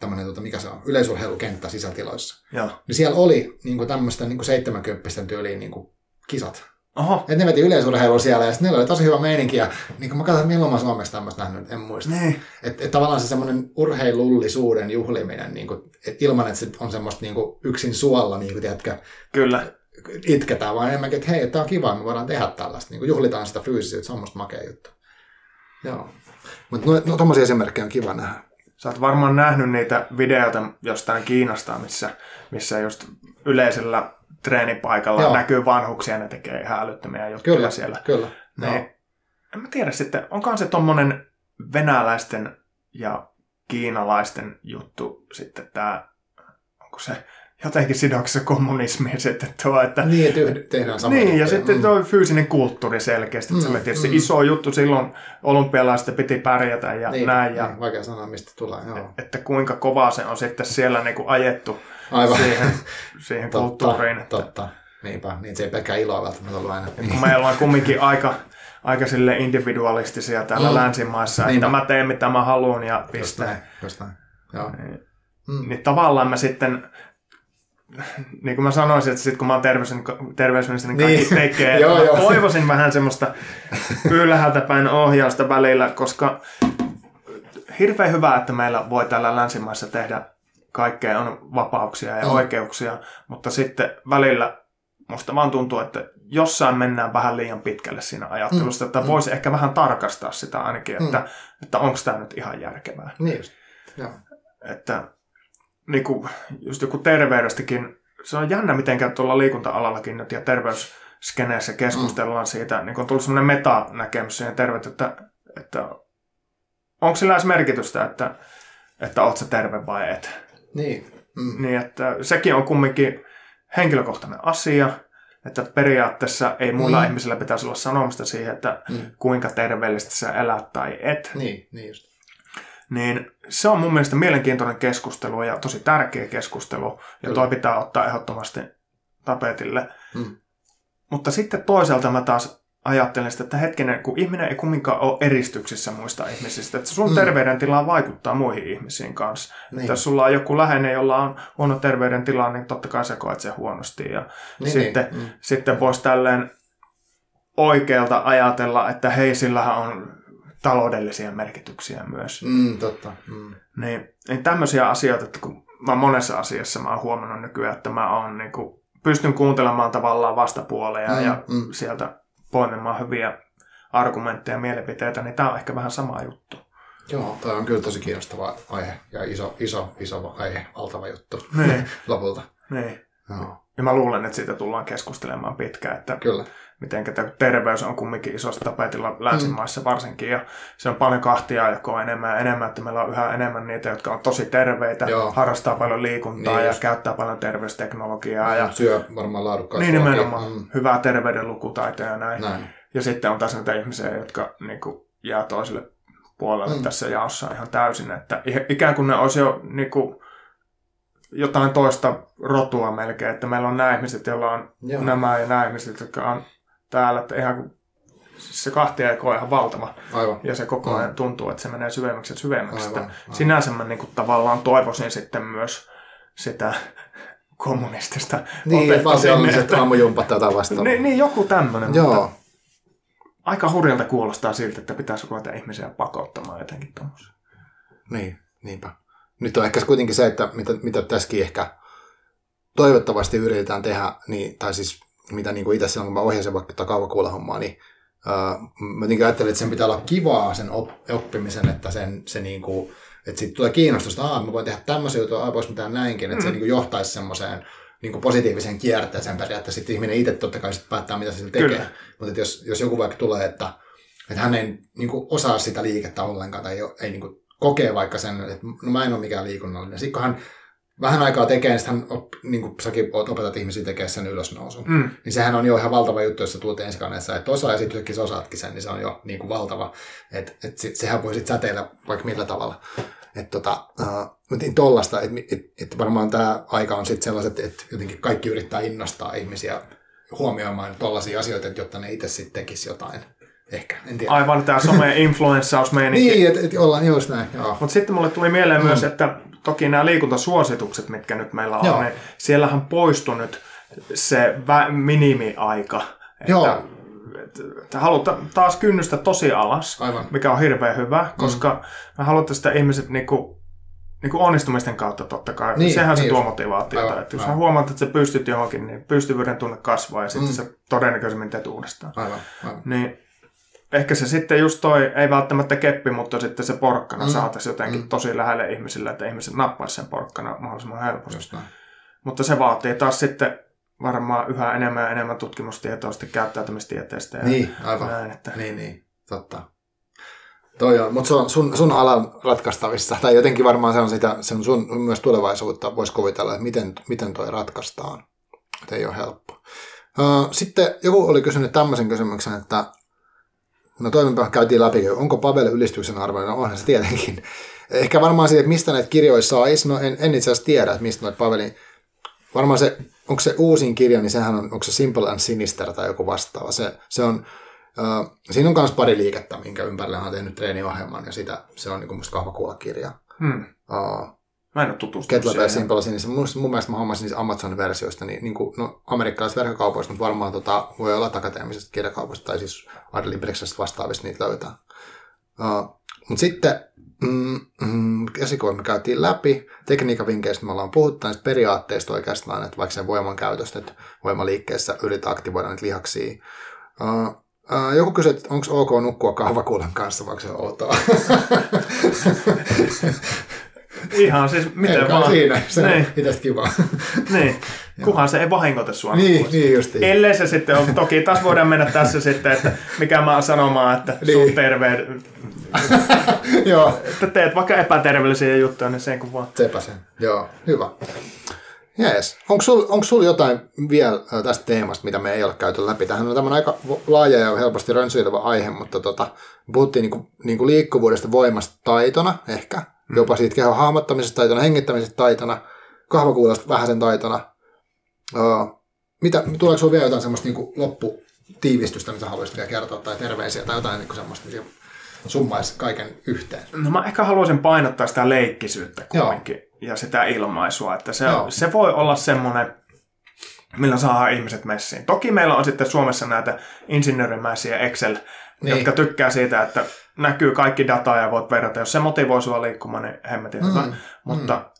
tämmöinen, tota, mikä se on, yleisurheilukenttä sisätiloissa. Joo. Niin siellä oli niin kuin tämmöistä niin kuin 70 tyyliin niin kuin kisat. Oho. Et ne veti yleisurheilua siellä ja sitten niillä oli tosi hyvä meininki. Ja niin kuin mä katsoin, milloin mä Suomessa tämmöistä nähnyt, en muista. Niin. Että et tavallaan se semmoinen urheilullisuuden juhliminen, niin kuin, et ilman että se on semmoista niin kuin yksin suolla, niin kuin, tiedätkö, Kyllä. Itketään, vaan enemmänkin, että hei, tämä on kiva, me voidaan tehdä tällaista. Niin kuin juhlitaan sitä fyysisyyttä, se on musta makea juttu. Joo. Mutta no, no tommosia esimerkkejä on kiva nähdä. Sä oot varmaan nähnyt niitä videoita jostain Kiinasta, missä, missä just yleisellä treenipaikalla Joo. näkyy vanhuksia ja ne tekee ihan älyttömiä juttuja Kyllä, siellä. kyllä. Niin, Joo. en mä tiedä sitten, onkohan se tommonen venäläisten ja kiinalaisten juttu sitten tämä, onko se jotenkin sidoksessa kommunismiin sitten tuo, että Niin, että tehdään samaa. niin, ja sitten Mm. tuo fyysinen kulttuuri selkeästi. Mm, se Mm, oli tietysti mm. iso juttu silloin olympialaisten piti pärjätä ja niin, näin. Ja, Niin, vaikea sanoa, mistä tulee. Joo. Että kuinka kovaa se on sitten siellä niin kuin ajettu Aivan. siihen, <laughs> siihen kulttuuriin. Että, Totta. Niinpä, niin se ei pelkkää iloa välttämättä ollut aina. kun me ollaan kumminkin aika, aika sille individualistisia täällä Mm. länsimaissa, että Niinpä. mä teen mitä mä haluan ja Just piste. näin, just näin. Joo. Niin, Mm. niin tavallaan mä sitten, <laughs> niin kuin mä sanoisin, että sit kun mä oon terveysministeri, terveysministeri niin kaikki Niin. tekee. <laughs> Joo, joo. toivoisin vähän semmoista ylhäältä päin ohjausta välillä, koska hirveän hyvä, että meillä voi täällä länsimaissa tehdä kaikkea, on vapauksia ja Mm. oikeuksia, mutta sitten välillä musta vaan tuntuu, että jossain mennään vähän liian pitkälle siinä ajattelussa, Mm. että Mm. voisi ehkä vähän tarkastaa sitä ainakin, että, että onko tämä nyt ihan järkevää. Niin just. Joo. Että niin kuin, just joku terveydestäkin, se on jännä miten tuolla liikunta-alallakin nyt ja terveysskeneessä keskustellaan siitä, niin on tullut semmoinen metanäkemys siihen terveyttä, että, että onko sillä edes merkitystä, että, että oot sä terve vai et. Niin. Mm. Niin, että sekin on kumminkin henkilökohtainen asia, että periaatteessa ei muilla Mm. mm. ihmisillä pitäisi olla sanomista siihen, että Mm. kuinka terveellisesti sä elät tai et. Niin, niin just. Niin se on mun mielestä mielenkiintoinen keskustelu ja tosi tärkeä keskustelu. Ja Kyllä. toi pitää ottaa ehdottomasti tapetille. Mm. Mutta sitten toisaalta mä taas ajattelen sitä, että hetkinen, kun ihminen ei kumminkaan ole eristyksissä muista ihmisistä, että sun Mm. terveydentila vaikuttaa muihin ihmisiin kanssa. Niin. Että jos sulla on joku läheinen, jolla on huono terveydentila, niin totta kai sä koet sen huonosti. Ja Niin, sitten, niin. Mm. sitten voisi tälleen oikealta ajatella, että hei, sillähän on taloudellisia merkityksiä myös. Mm, totta. Mm. Niin, niin tämmöisiä asioita, että kun mä monessa asiassa mä oon huomannut nykyään, että mä oon niin kuin, pystyn kuuntelemaan tavallaan vastapuoleja Mm, ja mm. sieltä poimimaan hyviä argumentteja ja mielipiteitä, niin tämä on ehkä vähän sama juttu. Joo, toi on kyllä tosi kiinnostava aihe ja iso, iso, iso aihe, valtava juttu Niin. <laughs> lopulta. Niin. Joo, Ja mä luulen, että siitä tullaan keskustelemaan pitkään, että kyllä. miten terveys on kumminkin isossa tapetilla länsimaissa varsinkin, ja se on paljon kahtia jakoa enemmän ja enemmän, että meillä on yhä enemmän niitä, jotka on tosi terveitä, Joo. harrastaa paljon liikuntaa Niin ja just. käyttää paljon terveysteknologiaa ja Syö varmaan laadukkaasti. niin nimenomaan Mm, hyvää terveydenlukutaitoa ja näin. näin. Ja sitten on taas näitä ihmisiä, jotka niin kuin, jää toiselle puolelle Mm. mm. tässä jaossa ihan täysin, että ikään kuin ne olisi jo niin kuin, jotain toista rotua melkein, että meillä on nämä ihmiset, joilla on Joo. nämä ja nämä ihmiset, jotka on täällä, että ihan siis se kahtiajako on ihan valtava Aivan. ja se koko ajan tuntuu, että se menee syvemmäksi ja syvemmäksi. Aivan, aivan. Sinänsä mä niin kuin, tavallaan toivoisin sitten myös sitä kommunistista Niin, valtiolliset aamujumpat tätä vastaan. niin, niin, joku tämmöinen, Joo, mutta aika hurjalta kuulostaa siltä, että pitäisi ruveta ihmisiä pakottamaan jotenkin tuommoisen. niin, niinpä. Nyt on ehkä kuitenkin se, että mitä, mitä tässäkin ehkä toivottavasti yritetään tehdä, niin, tai siis mitä niin kuin itse silloin, kun mä ohjasin vaikka tätä kaavakuulahommaa, niin ää, mä jotenkin ajattelin, että sen pitää olla kivaa sen op- oppimisen, että sen, se niin kuin, että siitä tulee kiinnostusta, että mä voin tehdä tämmöisiä juttuja, aah, vois mä tehdä näinkin, että se Mm. niin kuin johtaisi semmoiseen niin kuin positiiviseen kierteeseen periaatteessa. Sitten ihminen itse totta kai sit päättää, mitä se sillä tekee. Kyllä. Mutta että jos, jos joku vaikka tulee, että, että hän ei niin kuin osaa sitä liikettä ollenkaan tai ei, ei niin kuin kokee vaikka sen, että no mä en ole mikään liikunnallinen. Sitten kun hän vähän aikaa tekee, niin hän, op, niin kuin säkin opetat ihmisiä tekemään sen ylösnousun. Mm. Niin sehän on jo ihan valtava juttu, jos sä tulet ensi kaudella, että sä et osaa ja sitten sä osaatkin sen, niin se on jo niin kuin valtava. Että et se, sehän voi sitten säteillä vaikka millä tavalla. Että tota, uh, niin tollasta, että et, et varmaan tämä aika on sitten sellaiset, että jotenkin kaikki yrittää innostaa ihmisiä huomioimaan tollaisia asioita, jotta ne itse sitten tekisi jotain. Ehkä, en tiedä. Aivan tämä some influenssausmeininki. Niin, että et ollaan just näin, joo. Mutta sitten mulle tuli mieleen Mm. myös, että toki nämä liikuntasuositukset, mitkä nyt meillä on, Joo. niin siellähän poistui nyt se vä- minimiaika. Että, Joo. Että halutaan taas kynnystä tosi alas, Aivan. mikä on hirveän hyvä, koska mm. me halutaan sitä ihmiset niinku niin kuin onnistumisten kautta totta kai. Niin, Sehän niin se tuo motivaatiota. Aivan, että jos aivan. huomaat, että sä pystyt johonkin, niin pystyvyyden tunne kasvaa ja sitten mm. sä todennäköisemmin teet uudestaan. Aivan, aivan. Niin ehkä se sitten just toi, ei välttämättä keppi, mutta sitten se porkkana mm. saataisiin jotenkin mm. tosi lähelle ihmisille, että ihmiset nappaisi sen porkkana mahdollisimman helposti. Mutta se vaatii taas sitten varmaan yhä enemmän ja enemmän tutkimustietoa sitten käyttäytymistieteestä. Ja niin, aivan. Näin, että... Niin, niin, totta. Toi on, mutta se on sun, sun alan ratkaistavissa, tai jotenkin varmaan se on, sitä, se on sun myös tulevaisuutta, voisi kuvitella, että miten, miten toi ratkaistaan. Että ei ole helppo. Sitten joku oli kysynyt tämmöisen kysymyksen, että no toimenpä käytiin läpi, onko Pavel ylistyksen arvoinen? No onhan se tietenkin. Ehkä varmaan siitä, että mistä näitä kirjoja saisi, no en, en itse asiassa tiedä, että mistä noita Pavelin, varmaan se, onko se uusin kirja, niin sehän on, onko se Simple and Sinister tai joku vastaava. Se, se on Uh, siinä on myös pari liikettä, minkä ympärillä hän on tehnyt treeniohjelman, ja sitä, se on niin musta kahvakuulakirja. Hmm. Uh, Mä en ole tutustunut siihen. Simple niin se, mun, mun mielestä mä hommasin niissä Amazon-versioista, niin, niin kuin, no, amerikkalaisista verkkokaupoista, mutta varmaan tota, voi olla akateemisesta kirjakaupoista tai siis Adelibrixasta vastaavista niitä löytää. Uh, mutta sitten mm, mm, käsikoe me käytiin läpi, tekniikan vinkkeistä me ollaan puhuttu, näistä periaatteista oikeastaan, että vaikka sen voiman käytöstä, että voimaliikkeessä yritetään aktivoida niitä lihaksia. Uh, Uh, joku kysyi, että onko ok nukkua kahvakuulen kanssa, vaikka se on outoa. <laughs> Ihan siis miten Eikä vaan. siinä, se niin. on itse kiva. niin, kunhan se ei vahingoita sua. Niin, niin justiin. Ellei se sitten on, toki taas voidaan mennä tässä sitten, että mikä mä oon sanomaan, että niin. sun terve... <laughs> Joo. Että teet vaikka epäterveellisiä juttuja, niin se kun vaan. Sepä sen, joo, hyvä. Jees. Onko sulla onko sul jotain vielä tästä teemasta, mitä me ei ole käyty läpi? Tähän on tämmöinen aika laaja ja helposti rönsyilevä aihe, mutta tota, puhuttiin niinku, niinku liikkuvuudesta voimasta taitona ehkä, mm. jopa siitä kehon hahmottamisesta taitona, hengittämisestä taitona, kahvakuulosta vähän sen taitona. Uh, mitä, tuleeko sinulla vielä jotain semmoista niinku lopputiivistystä, mitä haluaisit vielä kertoa, tai terveisiä, tai jotain niinku semmoista, mikä summaisi kaiken yhteen? No mä ehkä haluaisin painottaa sitä leikkisyyttä kuitenkin. Joo ja sitä ilmaisua. Että se, se voi olla semmoinen, millä saadaan ihmiset messiin. Toki meillä on sitten Suomessa näitä insinöörimäisiä Excel, niin. jotka tykkää siitä, että näkyy kaikki data ja voit verrata. Jos se motivoi sua liikkumaan, niin hemmetin mm. hyvä. Mm. Mutta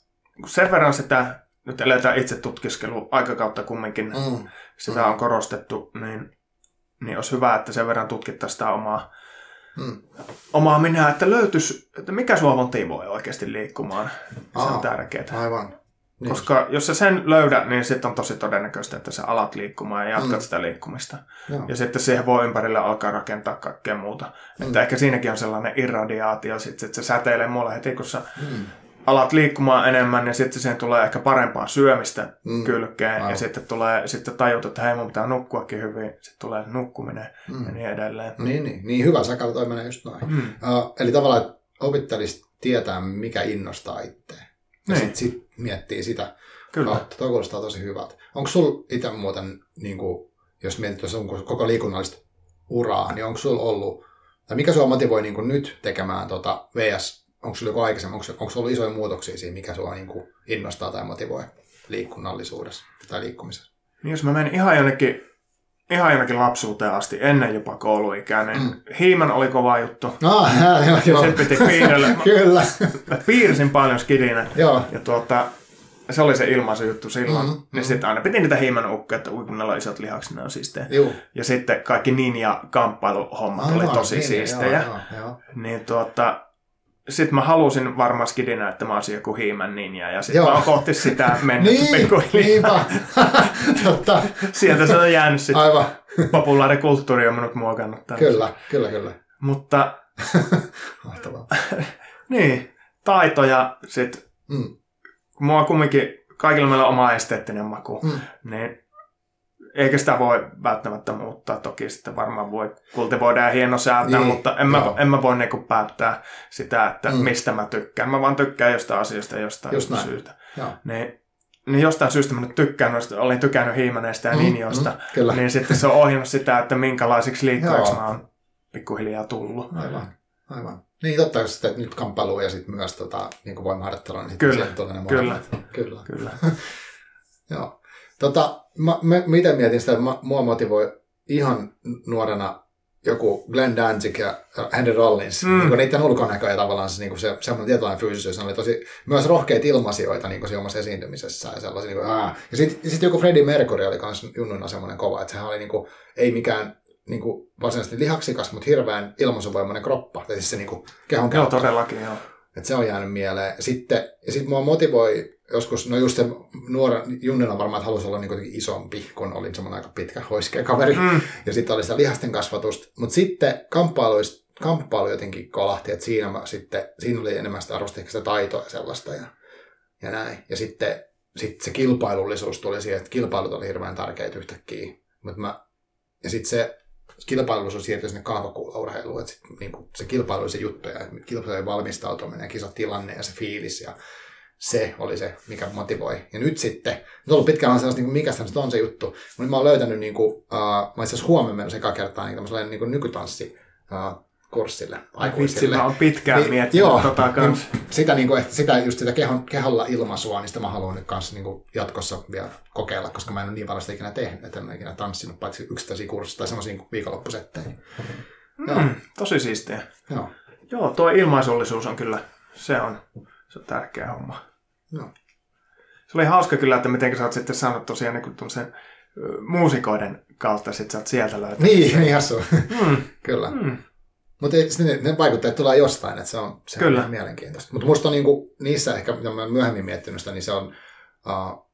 sen verran sitä, nyt eletään itse tutkiskelu aikakautta kumminkin, mm. sitä mm. on korostettu, niin, niin olisi hyvä, että sen verran tutkittaisiin sitä omaa hmm. omaa minä, että löytyisi, että mikä sua motivoi oikeasti liikkumaan. Aa, se on tärkeää. Aivan. Niin. Koska jos sä sen löydät, niin sitten on tosi todennäköistä, että sä alat liikkumaan ja jatkat mm. sitä liikkumista. Joo. Ja sitten siihen voi ympärille alkaa rakentaa kaikkea muuta. Mm. Että ehkä siinäkin on sellainen irradiaatio, sit, että se säteilee mulle heti, kun sä mm alat liikkumaan enemmän, niin sitten siihen tulee ehkä parempaa syömistä mm. kylkeen. Aivan. Ja sitten tulee sitten tajut, että hei, mun pitää nukkuakin hyvin. Sitten tulee nukkuminen mm. ja niin edelleen. Niin, niin, niin hyvä säkällä toi menee just noin. Mm. Uh, eli tavallaan, että opittelisi tietää, mikä innostaa itseä. Ja niin. sitten sit miettii sitä Kyllä. kautta. Toi kuulostaa tosi hyvältä. Onko sul itse muuten, niin kuin, jos mietit sun koko liikunnallista uraa, niin onko sul ollut, tai mikä sua motivoi niin kuin nyt tekemään tota VS onko sinulla joku aikaisemmin, onko, onko ollut isoja muutoksia siinä, mikä sinua niin kuin innostaa tai motivoi liikunnallisuudessa tai liikkumisessa? Niin jos mä menen ihan jonnekin, ihan jonnekin lapsuuteen asti, ennen jopa kouluikää, niin mm. hiiman oli kova juttu. Ah, <laughs> joo, joo, joo. Sen piti piirrellä. <laughs> Kyllä. Mä piirsin paljon skidinä. Joo. Ja tuota, se oli se ilmaisu juttu silloin. Mm-hmm. Niin sitten aina piti niitä hiiman ukkeja, että kun on isot lihakset, ne on siistejä. Juu. Ja sitten kaikki ninja-kamppailuhommat oli tosi niin, siistejä. Joo, joo, joo. Niin tuota, sitten mä halusin varmaan skidinä, että mä olisin joku hiimän ninja, ja sitten mä oon kohti sitä <laughs> mennyt niin, pikkuhiljaa. <laughs> Totta. Sieltä se on jäänyt sitten. Aivan. Populaarikulttuuri on minut muokannut. Kyllä, kyllä, kyllä. Mutta... <laughs> Mahtavaa. niin, taitoja sitten. Mm. Mua kumminkin, kaikilla meillä on oma esteettinen maku, mm. niin eikä sitä voi välttämättä muuttaa. Toki sitten varmaan voi kultivoida ja hieno säätää, niin, mutta en mä, en mä voi niinku päättää sitä, että mm. mistä mä tykkään. Mä vaan tykkään jostain asiasta jostain Just syystä. Niin, niin jostain syystä mä nyt tykkään, olin tykännyt hiimaneista ja mm, linjoista, mm, niin sitten se on ohjannut sitä, että minkälaisiksi liikkueiksi mä oon pikkuhiljaa tullut. Aivan, aivan. Niin totta, jos teet nyt kamppailu ja sitten myös tota, niin voimaharjoittelua, niin kyllä, tulee ne kyllä, kyllä. kyllä. <laughs> <laughs> Joo. Tota, mä, mä, miten mietin sitä, että mua motivoi ihan nuorena joku Glenn Danzig ja Henry Rollins, mm. niin niiden ulkonäkö ja tavallaan se, niin se semmoinen tietynlainen fyysisyys, ne oli tosi, myös rohkeita ilmasioita niin siinä omassa esiintymisessä ja sellaisia, niin kuin. Ja sitten sit joku Freddie Mercury oli myös junnuna semmoinen kova, että sehän oli niin kuin, ei mikään niin kuin, varsinaisesti lihaksikas, mutta hirveän ilmaisuvoimainen kroppa, tai siis se niin kuin, kehon Joo, todellakin, joo. Että se on jäänyt mieleen. Sitten, ja sitten mua motivoi joskus, no just se nuora Junnina varmaan, että halusi olla niin isompi, kun olin semmoinen aika pitkä hoiskea kaveri. Mm. Ja sitten oli sitä lihasten kasvatusta. Mutta sitten kamppailu jotenkin kolahti, että siinä, mä, sitten, siinä oli enemmän sitä arvosti sitä taitoa ja sellaista ja, ja näin. Ja sitten sit se kilpailullisuus tuli siihen, että kilpailut oli hirveän tärkeitä yhtäkkiä. Mut mä, ja sitten se kilpailullisuus siirtyi sinne kaavakuulaurheiluun, että sit, niin se kilpailu oli se juttu ja kilpailujen valmistautuminen, kisatilanne ja se fiilis ja se oli se, mikä motivoi. Ja nyt sitten, nyt on ollut pitkään sellaista, niin kuin, mikä se on se juttu. Mutta mä oon löytänyt, niin kuin, uh, mä itse asiassa huomenna menossa eka kertaa niin tämmöiselle niin nykytanssi uh, kurssille. Vitsi, mä oon pitkään niin, miettinyt joo, tota niin kans. Niin, sitä, niin kuin, että sitä, just sitä kehon, keholla ilmaisua, niin sitä mä haluan nyt kanssa niin kuin jatkossa vielä kokeilla, koska mä en ole niin paljon sitä ikinä tehnyt, että en ole ikinä tanssinut paitsi yksittäisiä kursseja tai semmoisia viikonloppusettejä. Mm, tosi siistiä. Joo. Joo, tuo ilmaisullisuus on kyllä, se on, se on tärkeä homma. Joo. Se oli hauska kyllä, että miten sä oot sitten saanut tosiaan niin tuollaisen muusikoiden kautta, sit sä oot sieltä löytänyt. Niin, niin hassu. Mm. <laughs> kyllä. Mm. Mutta ne, ne vaikutteet tulee jostain, että se on, se Kyllä. on mielenkiintoista. Mutta musta on niinku, niissä ehkä, mitä mä myöhemmin miettinyt sitä, niin se on, uh,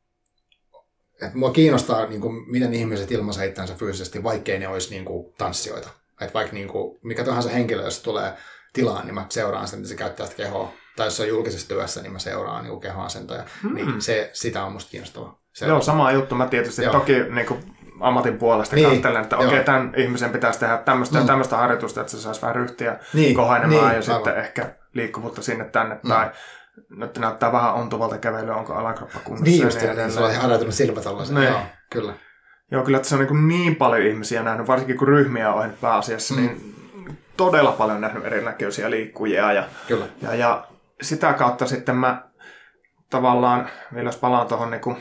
että mua kiinnostaa, niinku, miten ihmiset ilmaisen itseänsä fyysisesti, vaikkei ne olisi niinku, tanssijoita. Että vaikka niinku, mikä tahansa henkilö, jos tulee tilaan, niin mä seuraan sitä, miten se käyttää sitä kehoa. Tai jos on julkisessa työssä, niin mä seuraan niinku, kehoasentoja. Mm. Niin se, sitä on musta kiinnostavaa. Se Joo, sama juttu. Mä tietysti Joo. toki niin kuin, ammatin puolesta niin, katselen, että okei, okay, tämän ihmisen pitäisi tehdä tämmöistä mm. tämmöistä harjoitusta, että se saisi vähän ryhtiä niin, kohainemaan niin, ja aivan. sitten ehkä liikkuvuutta sinne tänne mm. tai nyt näyttää vähän ontuvalta kävelyä, onko alakroppa kunnossa. Niin just, niin, niin se on harjoitunut silmät niin. Joo, kyllä. Joo, kyllä että se on niin, niin paljon ihmisiä nähnyt, varsinkin kun ryhmiä on pääasiassa, mm. niin todella paljon nähnyt erinäköisiä liikkujia. Ja, kyllä. Ja, ja sitä kautta sitten mä tavallaan, vielä jos palaan tuohon niin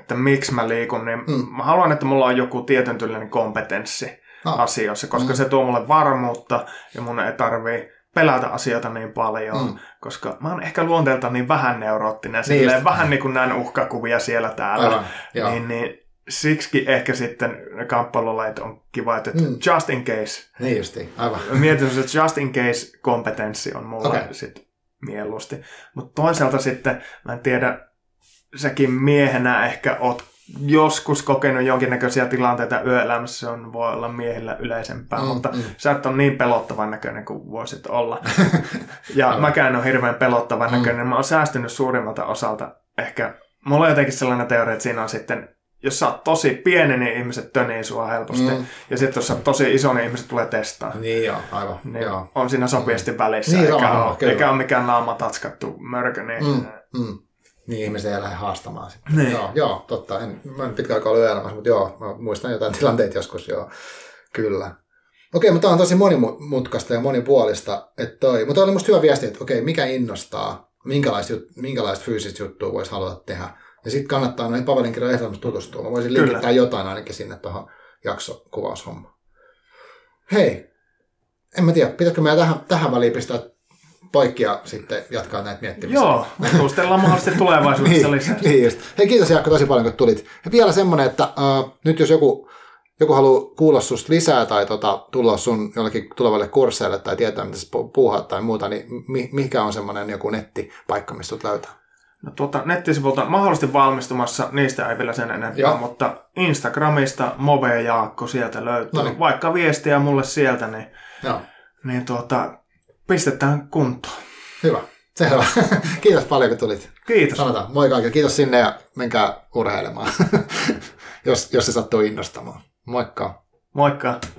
että miksi mä liikun, niin mm. mä haluan, että mulla on joku tietyn tyylinen kompetenssi ah. asioissa, koska mm. se tuo mulle varmuutta ja mun ei tarvii pelätä asioita niin paljon, mm. koska mä oon ehkä luonteelta niin vähän neuroottinen, niin silleen, vähän niin kuin näen uhkakuvia siellä täällä, Aivan, niin, niin siksi ehkä sitten ne kamppailulajit on kiva, että mm. just in case. Niin justi, aivan. Mietin, että just in case kompetenssi on mulla okay. sit mieluusti. Mutta toisaalta sitten, mä en tiedä, säkin miehenä ehkä oot joskus kokenut jonkinnäköisiä tilanteita yöelämässä, se on, voi olla miehillä yleisempää, mm, mutta mm. sä et ole niin pelottavan näköinen kuin voisit olla. <laughs> ja mäkään ole hirveän pelottavan mm. näköinen. Mä oon säästynyt suurimmalta osalta ehkä. Mulla on jotenkin sellainen teoria, että siinä on sitten jos sä oot tosi pieni, niin ihmiset tönii sua helposti. Mm. Ja sitten jos sä oot tosi iso, niin ihmiset tulee testaa. Niin joo, aivan. Niin joo. On siinä sopiasti välissä, niin, eikä, on, ole, eikä ole mikään naama tatskattu mörkö. Niin, mm. Mm. Niin ihmiset ei lähde haastamaan sitten. Niin. Joo, joo, totta. En, mä en pitkään aikaa ollut elämässä, mutta joo, mä muistan jotain <laughs> tilanteita joskus, joo. Kyllä. Okei, mutta tämä on tosi monimutkaista ja monipuolista. Että toi, mutta oli musta hyvä viesti, että okei, mikä innostaa, minkälaista, minkälaista fyysistä juttua voisi haluta tehdä. Ja sitten kannattaa noihin Pavelin kirjan ehdottomasti tutustua. Mä voisin linkittää Kyllä. jotain ainakin sinne tuohon jaksokuvaushommaan. Hei, en mä tiedä, pitäisikö meidän tähän, tähän väliin pistää poikki ja sitten jatkaa näitä miettimistä. Joo, kuustellaan mahdollisesti tulevaisuudessa niin, lisää. Niin just. Hei, kiitos Jaakko tosi paljon, kun tulit. Ja vielä semmoinen, että uh, nyt jos joku, joku haluaa kuulla susta lisää tai tota, tulla sun jollekin tulevalle kursseille tai tietää, mitä sä puuhaat tai muuta, niin mi- mikä on semmoinen joku nettipaikka, mistä sut löytää? No tuota, nettisivulta mahdollisesti valmistumassa, niistä ei vielä sen enempää, Joo. mutta Instagramista Move Jaakko sieltä löytyy. Noniin. Vaikka viestiä mulle sieltä, niin, Joo. niin tuota, pistetään kuntoon. Hyvä. Selvä. <laughs> Kiitos paljon, kun tulit. Kiitos. Sanotaan moi kaikille. Kiitos sinne ja menkää urheilemaan, <laughs> jos, jos se sattuu innostamaan. Moikka. Moikka.